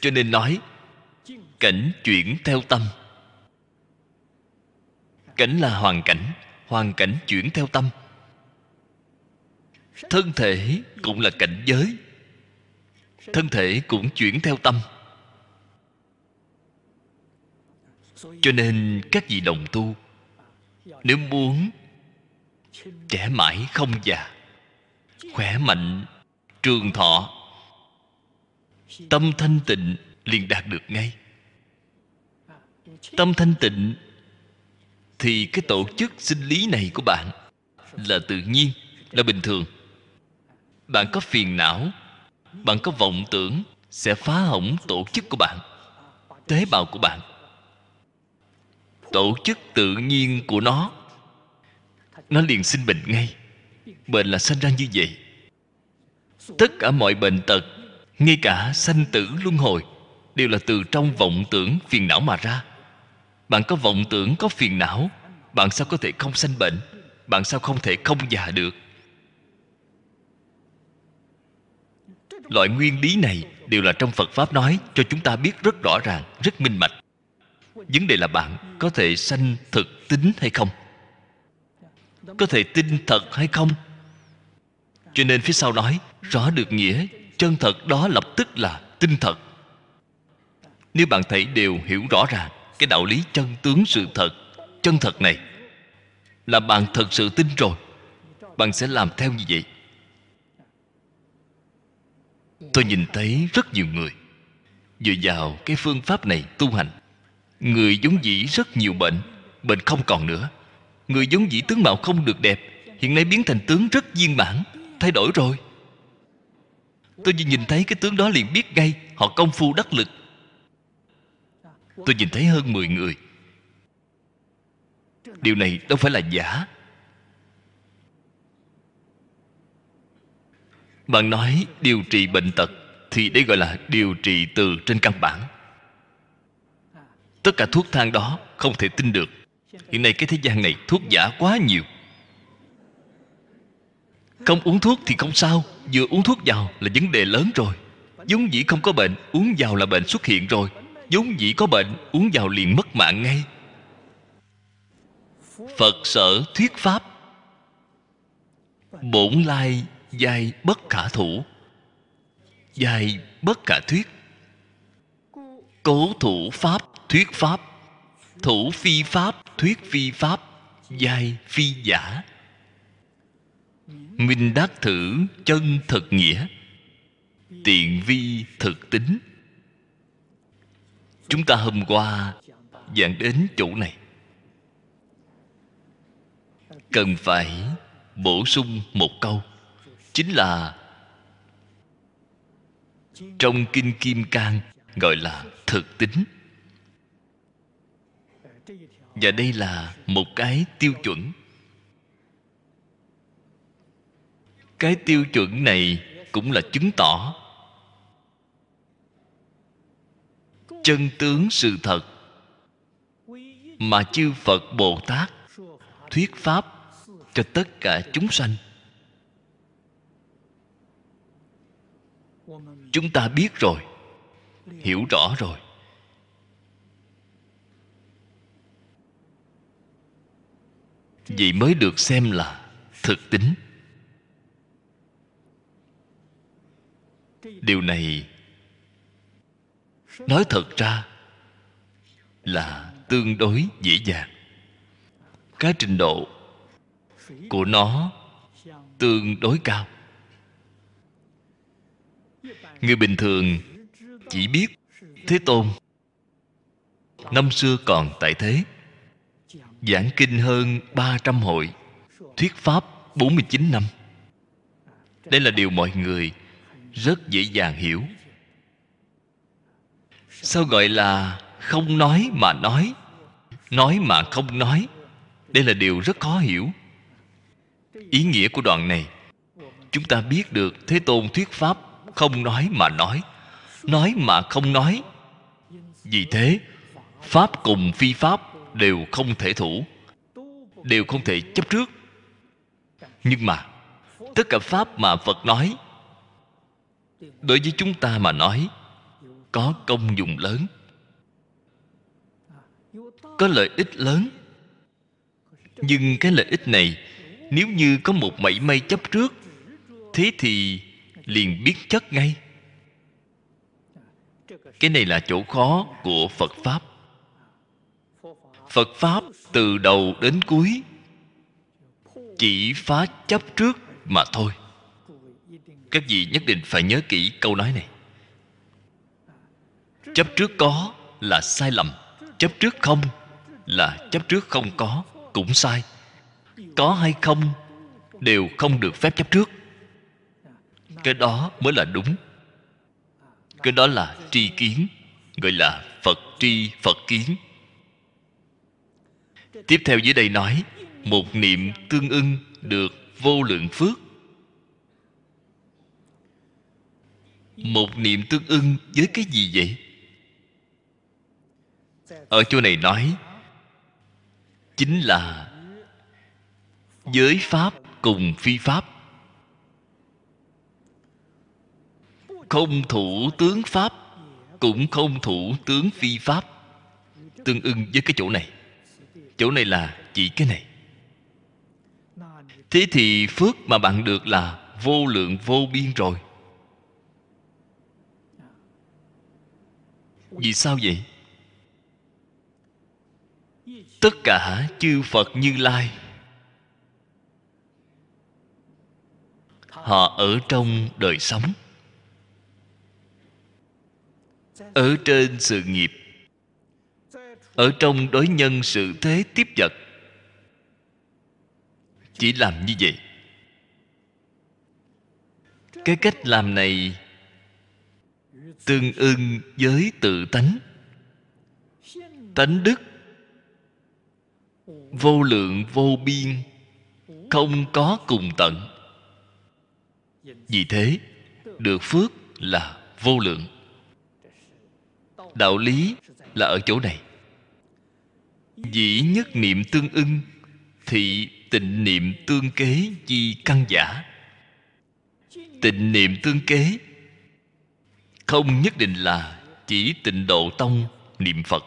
Cho nên nói, cảnh chuyển theo tâm. Cảnh là hoàn cảnh hoàn cảnh chuyển theo tâm. Thân thể cũng là cảnh giới. Thân thể cũng chuyển theo tâm. Cho nên các vị đồng tu, nếu muốn trẻ mãi không già, khỏe mạnh trường thọ. Tâm thanh tịnh liền đạt được ngay. Tâm thanh tịnh thì cái tổ chức sinh lý này của bạn là tự nhiên, là bình thường. Bạn có phiền não, bạn có vọng tưởng sẽ phá hỏng tổ chức của bạn, tế bào của bạn. Tổ chức tự nhiên của nó nó liền sinh bệnh ngay. Bệnh là sinh ra như vậy tất cả mọi bệnh tật ngay cả sanh tử luân hồi, đều là từ trong vọng tưởng phiền não mà ra. Bạn có vọng tưởng, có phiền não, bạn sao có thể không sanh bệnh? Bạn sao không thể không già được? Loại nguyên lý này đều là trong phật pháp nói, cho chúng ta biết rất rõ ràng, rất minh mạch. vấn đề là bạn có thể sanh thực tính hay không? Có thể tin thật hay không? Cho nên phía sau nói rõ được nghĩa, chân thật đó lập tức là tin thật nếu bạn thấy đều hiểu rõ ràng cái đạo lý chân tướng sự thật, chân thật này, là bạn thật sự tin rồi, bạn sẽ làm theo như vậy. Tôi nhìn thấy rất nhiều người dựa vào cái phương pháp này tu hành. Người giống dĩ rất nhiều bệnh bệnh không còn nữa. Người giống dĩ tướng mạo không được đẹp, hiện nay biến thành tướng rất viên mãn, thay đổi rồi tôi chỉ nhìn thấy cái tướng đó liền biết ngay, họ công phu đắc lực. Tôi nhìn thấy hơn 10 người. Điều này đâu phải là giả. Bạn nói điều trị bệnh tật thì đây gọi là điều trị từ trên căn bản. Tất cả thuốc thang đó không thể tin được. Hiện nay cái thế gian này thuốc giả quá nhiều không uống thuốc thì không sao, vừa uống thuốc vào là vấn đề lớn rồi. Vốn dĩ không có bệnh, uống vào là bệnh xuất hiện rồi. Vốn dĩ có bệnh, uống vào liền mất mạng ngay. Phật sở thuyết pháp. Bổn lai giai bất khả thủ. Giai bất khả thuyết. Cố thủ pháp, thuyết pháp. Thủ phi pháp, thuyết phi pháp. Giai phi giả minh đắc thử chân thực nghĩa. Tiện vi thực tính. Chúng ta hôm qua giảng đến chỗ này. Cần phải bổ sung một câu, chính là trong kinh kim cang gọi là thực tính. Và đây là một cái tiêu chuẩn cái tiêu chuẩn này cũng là chứng tỏ chân tướng sự thật mà chư phật bồ tát thuyết pháp cho tất cả chúng sanh. Chúng ta biết rồi, hiểu rõ rồi. Vậy mới được xem là thực tính. Điều này nói thật ra là tương đối dễ dàng. Cái trình độ của nó tương đối cao. Người bình thường chỉ biết thế tôn. Năm xưa còn tại thế, giảng kinh hơn 300 hội, thuyết pháp 49 năm. Đây là điều mọi người rất dễ dàng hiểu. Sao gọi là không nói mà nói? Nói mà không nói. Đây là điều rất khó hiểu. Ý nghĩa của đoạn này, chúng ta biết được thế tôn thuyết pháp không nói mà nói nói mà không nói. Vì thế, pháp cùng phi pháp đều không thể thủ, đều không thể chấp trước. Nhưng mà, tất cả pháp mà phật nói đối với chúng ta mà nói, có công dụng lớn, có lợi ích lớn. Nhưng cái lợi ích này, nếu như có một mảy may chấp trước, thế thì liền biết chất ngay. Cái này là chỗ khó của phật pháp. Phật pháp từ đầu đến cuối chỉ phá chấp trước mà thôi các vị nhất định phải nhớ kỹ câu nói này. Chấp trước có là sai lầm, chấp trước không là chấp trước không có cũng sai. Có hay không đều không được phép chấp trước. Cái đó mới là đúng. Cái đó là tri kiến, gọi là phật tri phật kiến. Tiếp theo dưới đây nói, một niệm tương ưng được vô lượng phước. Một niệm tương ưng với cái gì vậy? Ở chỗ này nói, chính là giới pháp cùng phi pháp. Không thủ tướng pháp cũng không thủ tướng phi pháp. Tương ưng với cái chỗ này. Chỗ này là chỉ cái này. Thế thì phước mà bạn được là vô lượng vô biên rồi. Vì sao vậy? Tất cả chư phật như lai, họ ở trong đời sống, ở trên sự nghiệp, ở trong đối nhân sự thế tiếp vật. Chỉ làm như vậy. Cái cách làm này tương ưng với tự tánh. Tánh đức, vô lượng vô biên, không có cùng tận. Vì thế, được phước là vô lượng. Đạo lý là ở chỗ này. Dĩ nhất niệm tương ưng thì tịnh niệm tương kế chi căn giả. Tịnh niệm tương kế không nhất định là chỉ tịnh độ tông niệm phật.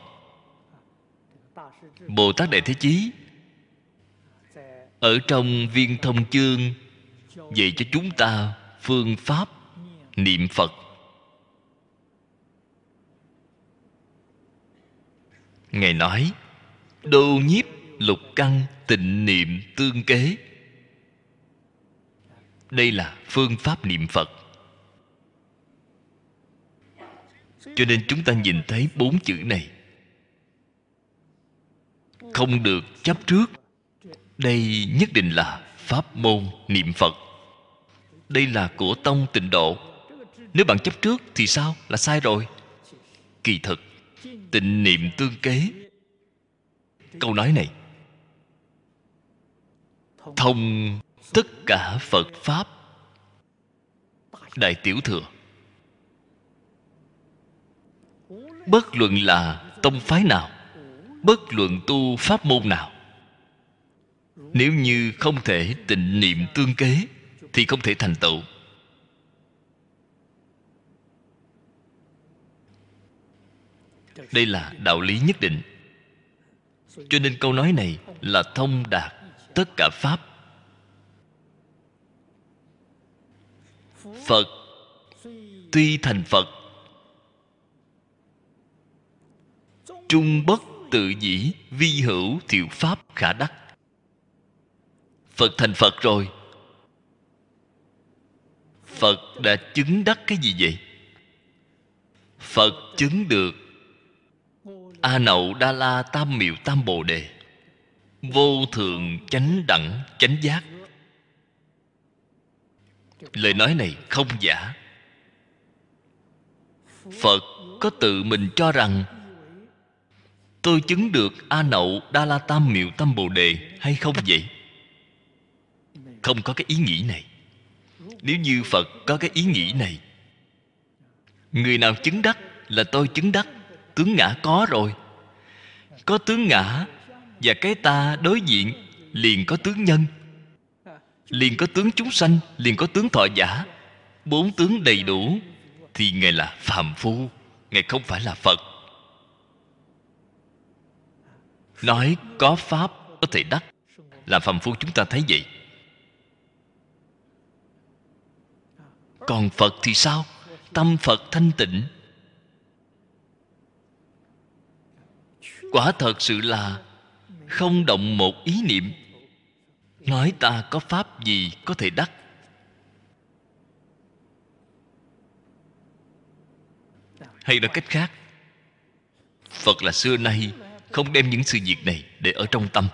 Bồ tát đại thế chí ở trong viên thông chương dạy cho chúng ta phương pháp niệm phật. Ngài nói, đô nhiếp lục căn tịnh niệm tương kế. Đây là phương pháp niệm phật. Cho nên chúng ta nhìn thấy bốn chữ này. Không được chấp trước. Đây nhất định là pháp môn niệm phật. Đây là của tông tịnh độ. Nếu bạn chấp trước thì sao? Là sai rồi. Kỳ thực tịnh niệm tương kế. Câu nói này. Thông tất cả phật pháp. Đại tiểu thừa bất luận là tông phái nào, bất luận tu pháp môn nào, nếu như không thể tịnh niệm tương kế, thì không thể thành tựu. Đây là đạo lý nhất định. Cho nên câu nói này là thông đạt tất cả pháp. Phật, tuy thành phật trung bất tự dĩ, vi hữu thiệu pháp khả đắc. Phật thành phật rồi. Phật đã chứng đắc cái gì vậy? Phật chứng được a nậu đa la tam miệu tam bồ đề. Vô thượng chánh đẳng, chánh giác. Lời nói này không giả. Phật có tự mình cho rằng tôi chứng được a nậu đa la tam miệu tam bồ đề hay không vậy? Không có cái ý nghĩ này. Nếu như phật có cái ý nghĩ này, người nào chứng đắc là tôi chứng đắc. Tướng ngã có rồi. Có tướng ngã và cái ta đối diện, liền có tướng nhân. Liền có tướng chúng sanh, liền có tướng thọ giả. Bốn tướng đầy đủ thì ngài là phàm phu, ngài không phải là phật. Nói có pháp, có thể đắc. Là phàm phu chúng ta thấy vậy. Còn phật thì sao? Tâm phật thanh tịnh. Quả thật sự là không động một ý niệm. Nói ta có pháp gì có thể đắc. Hay nói cách khác, phật là xưa nay không đem những sự việc này để ở trong tâm.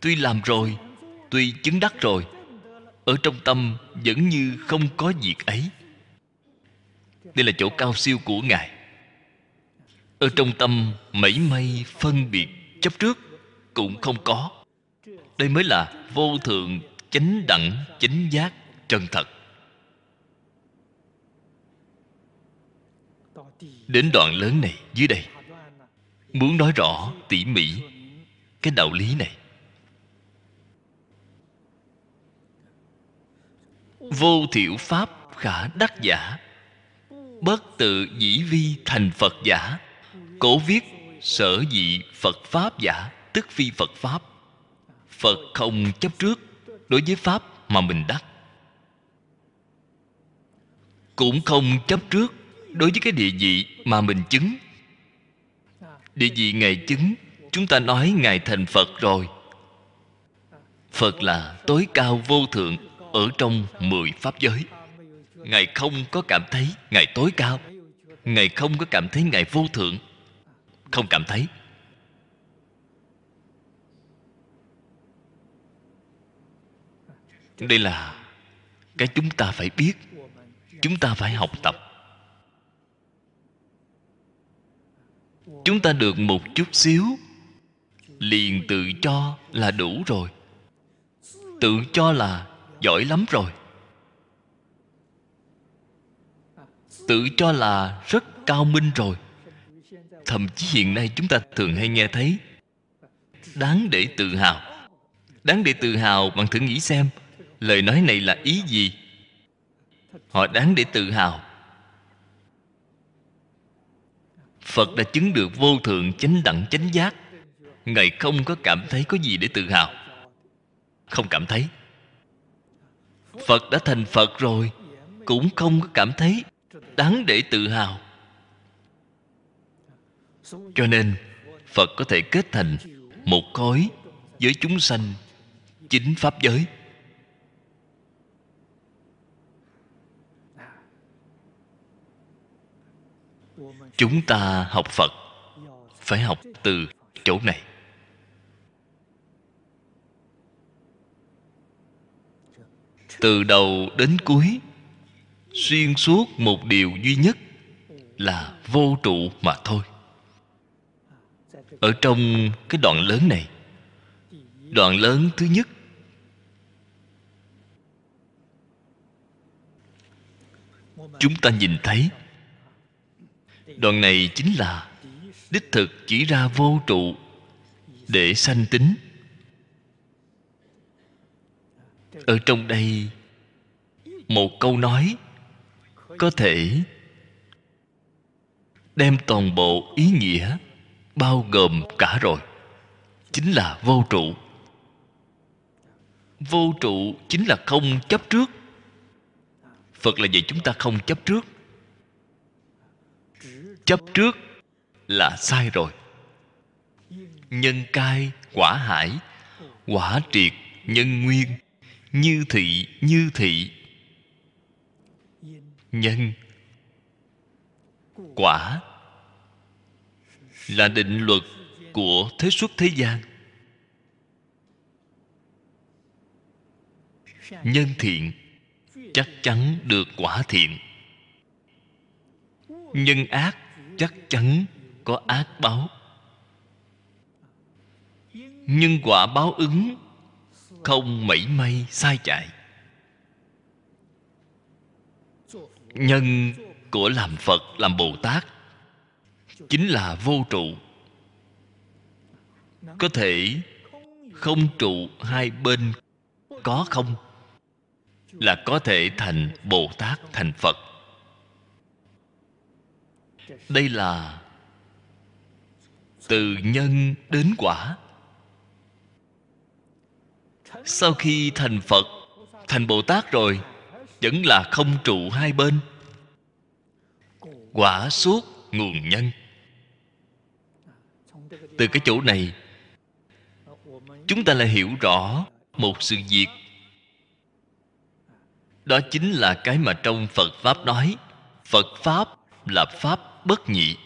Tuy làm rồi, tuy chứng đắc rồi, ở trong tâm vẫn như không có việc ấy. Đây là chỗ cao siêu của ngài. Ở trong tâm, mảy may phân biệt, chấp trước cũng không có. Đây mới là vô thượng, chánh đẳng, chánh giác, chân thật. Đến đoạn lớn này, dưới đây muốn nói rõ tỉ mỉ cái đạo lý này. Vô thiểu pháp khả đắc giả, bất tự dĩ vi thành phật giả. Cổ viết sở dị phật pháp giả, tức phi phật pháp. Phật không chấp trước đối với pháp mà mình đắc. Cũng không chấp trước đối với cái địa vị mà mình chứng địa vị ngài chứng, chúng ta nói ngài thành phật rồi. Phật là tối cao vô thượng ở trong mười pháp giới. Ngài không có cảm thấy ngài tối cao. Ngài không có cảm thấy ngài vô thượng. Không cảm thấy. Đây là cái chúng ta phải biết. Chúng ta phải học tập. Chúng ta được một chút xíu. Liền tự cho là đủ rồi. Tự cho là giỏi lắm rồi. Tự cho là rất cao minh rồi. Thậm chí hiện nay chúng ta thường hay nghe thấy, đáng để tự hào. Đáng để tự hào bạn thử nghĩ xem, lời nói này là ý gì? Họ đáng để tự hào. Phật đã chứng được vô thượng chánh đẳng chánh giác. Ngài không có cảm thấy có gì để tự hào. Không cảm thấy. Phật đã thành phật rồi, cũng không có cảm thấy đáng để tự hào. Cho nên, phật có thể kết thành một khối với chúng sanh chính pháp giới. Chúng ta học phật, phải học từ chỗ này. Từ đầu đến cuối, xuyên suốt một điều duy nhất là vô trụ mà thôi. Ở trong cái đoạn lớn này, đoạn lớn thứ nhất, chúng ta nhìn thấy đoạn này chính là đích thực chỉ ra vô trụ để sanh tính. Ở trong đây, một câu nói có thể đem toàn bộ ý nghĩa bao gồm cả rồi, chính là vô trụ. Vô trụ chính là không chấp trước. Phật là vậy, chúng ta không chấp trước chấp trước là sai rồi. Nhân cai, quả hải, quả triệt, nhân nguyên, như thị như thị. Nhân, quả là định luật của thế xuất thế gian. Nhân thiện, chắc chắn được quả thiện. Nhân ác chắc chắn có ác báo. Nhưng quả báo ứng không mảy may sai chạy. Nhân của làm phật, làm bồ tát chính là vô trụ. Có thể không trụ hai bên có không? Là có thể thành bồ tát, thành phật đây là từ nhân đến quả. Sau khi thành phật, thành bồ tát rồi, vẫn là không trụ hai bên. Quả suốt nguồn nhân. Từ cái chỗ này, chúng ta lại hiểu rõ một sự việc. Đó chính là cái mà trong phật pháp nói, phật pháp là pháp bất nhị.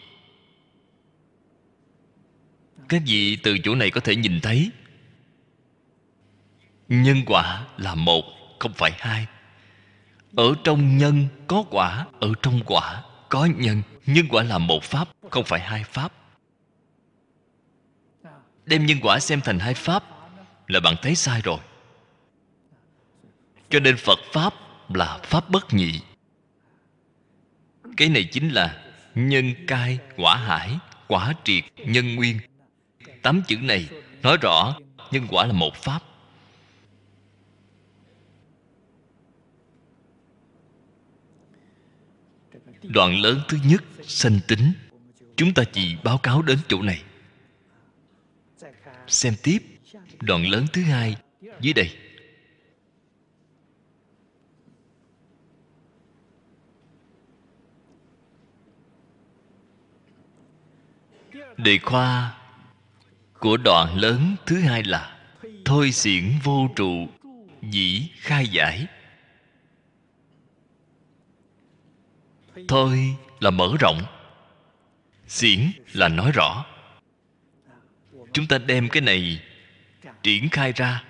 Các vị từ chỗ này có thể nhìn thấy? Nhân quả là một, không phải hai. Ở trong nhân có quả, ở trong quả có nhân. Nhân quả là một pháp, không phải hai pháp. Đem nhân quả xem thành hai pháp là bạn thấy sai rồi. Cho nên phật pháp là pháp bất nhị. Cái này chính là nhân cai, quả hải, quả triệt, nhân nguyên tám chữ này nói rõ nhân quả là một pháp. Đoạn lớn thứ nhất, sanh tính. Chúng ta chỉ báo cáo đến chỗ này. Xem tiếp. Đoạn lớn thứ hai, dưới đây. Đề khoa của đoạn lớn thứ hai là thôi xiển vô trụ dĩ khai giải. Thôi là mở rộng xiển là nói rõ. Chúng ta đem cái này triển khai ra,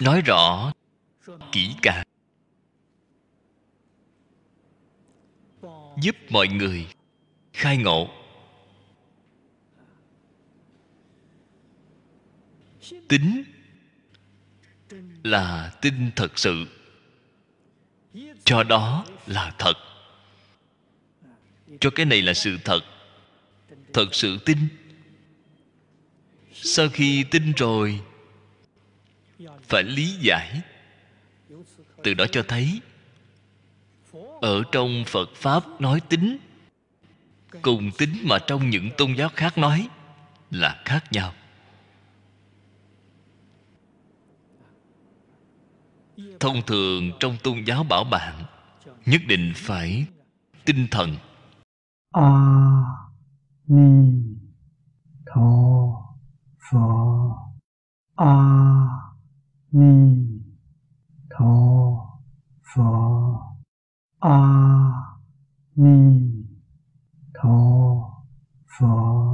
nói rõ kỹ càng, giúp mọi người khai ngộ. Tính là tin thật sự. Cho đó là thật. Cho cái này là sự thật. Thật sự tin. Sau khi tin rồi, phải lý giải. Từ đó cho thấy, ở trong phật pháp nói tính, cùng tính mà trong những tôn giáo khác nói là khác nhau. thông thường trong tôn giáo bảo bạn, nhất định phải tinh thần. A ni tho pho a ni tho pho a ni tho pho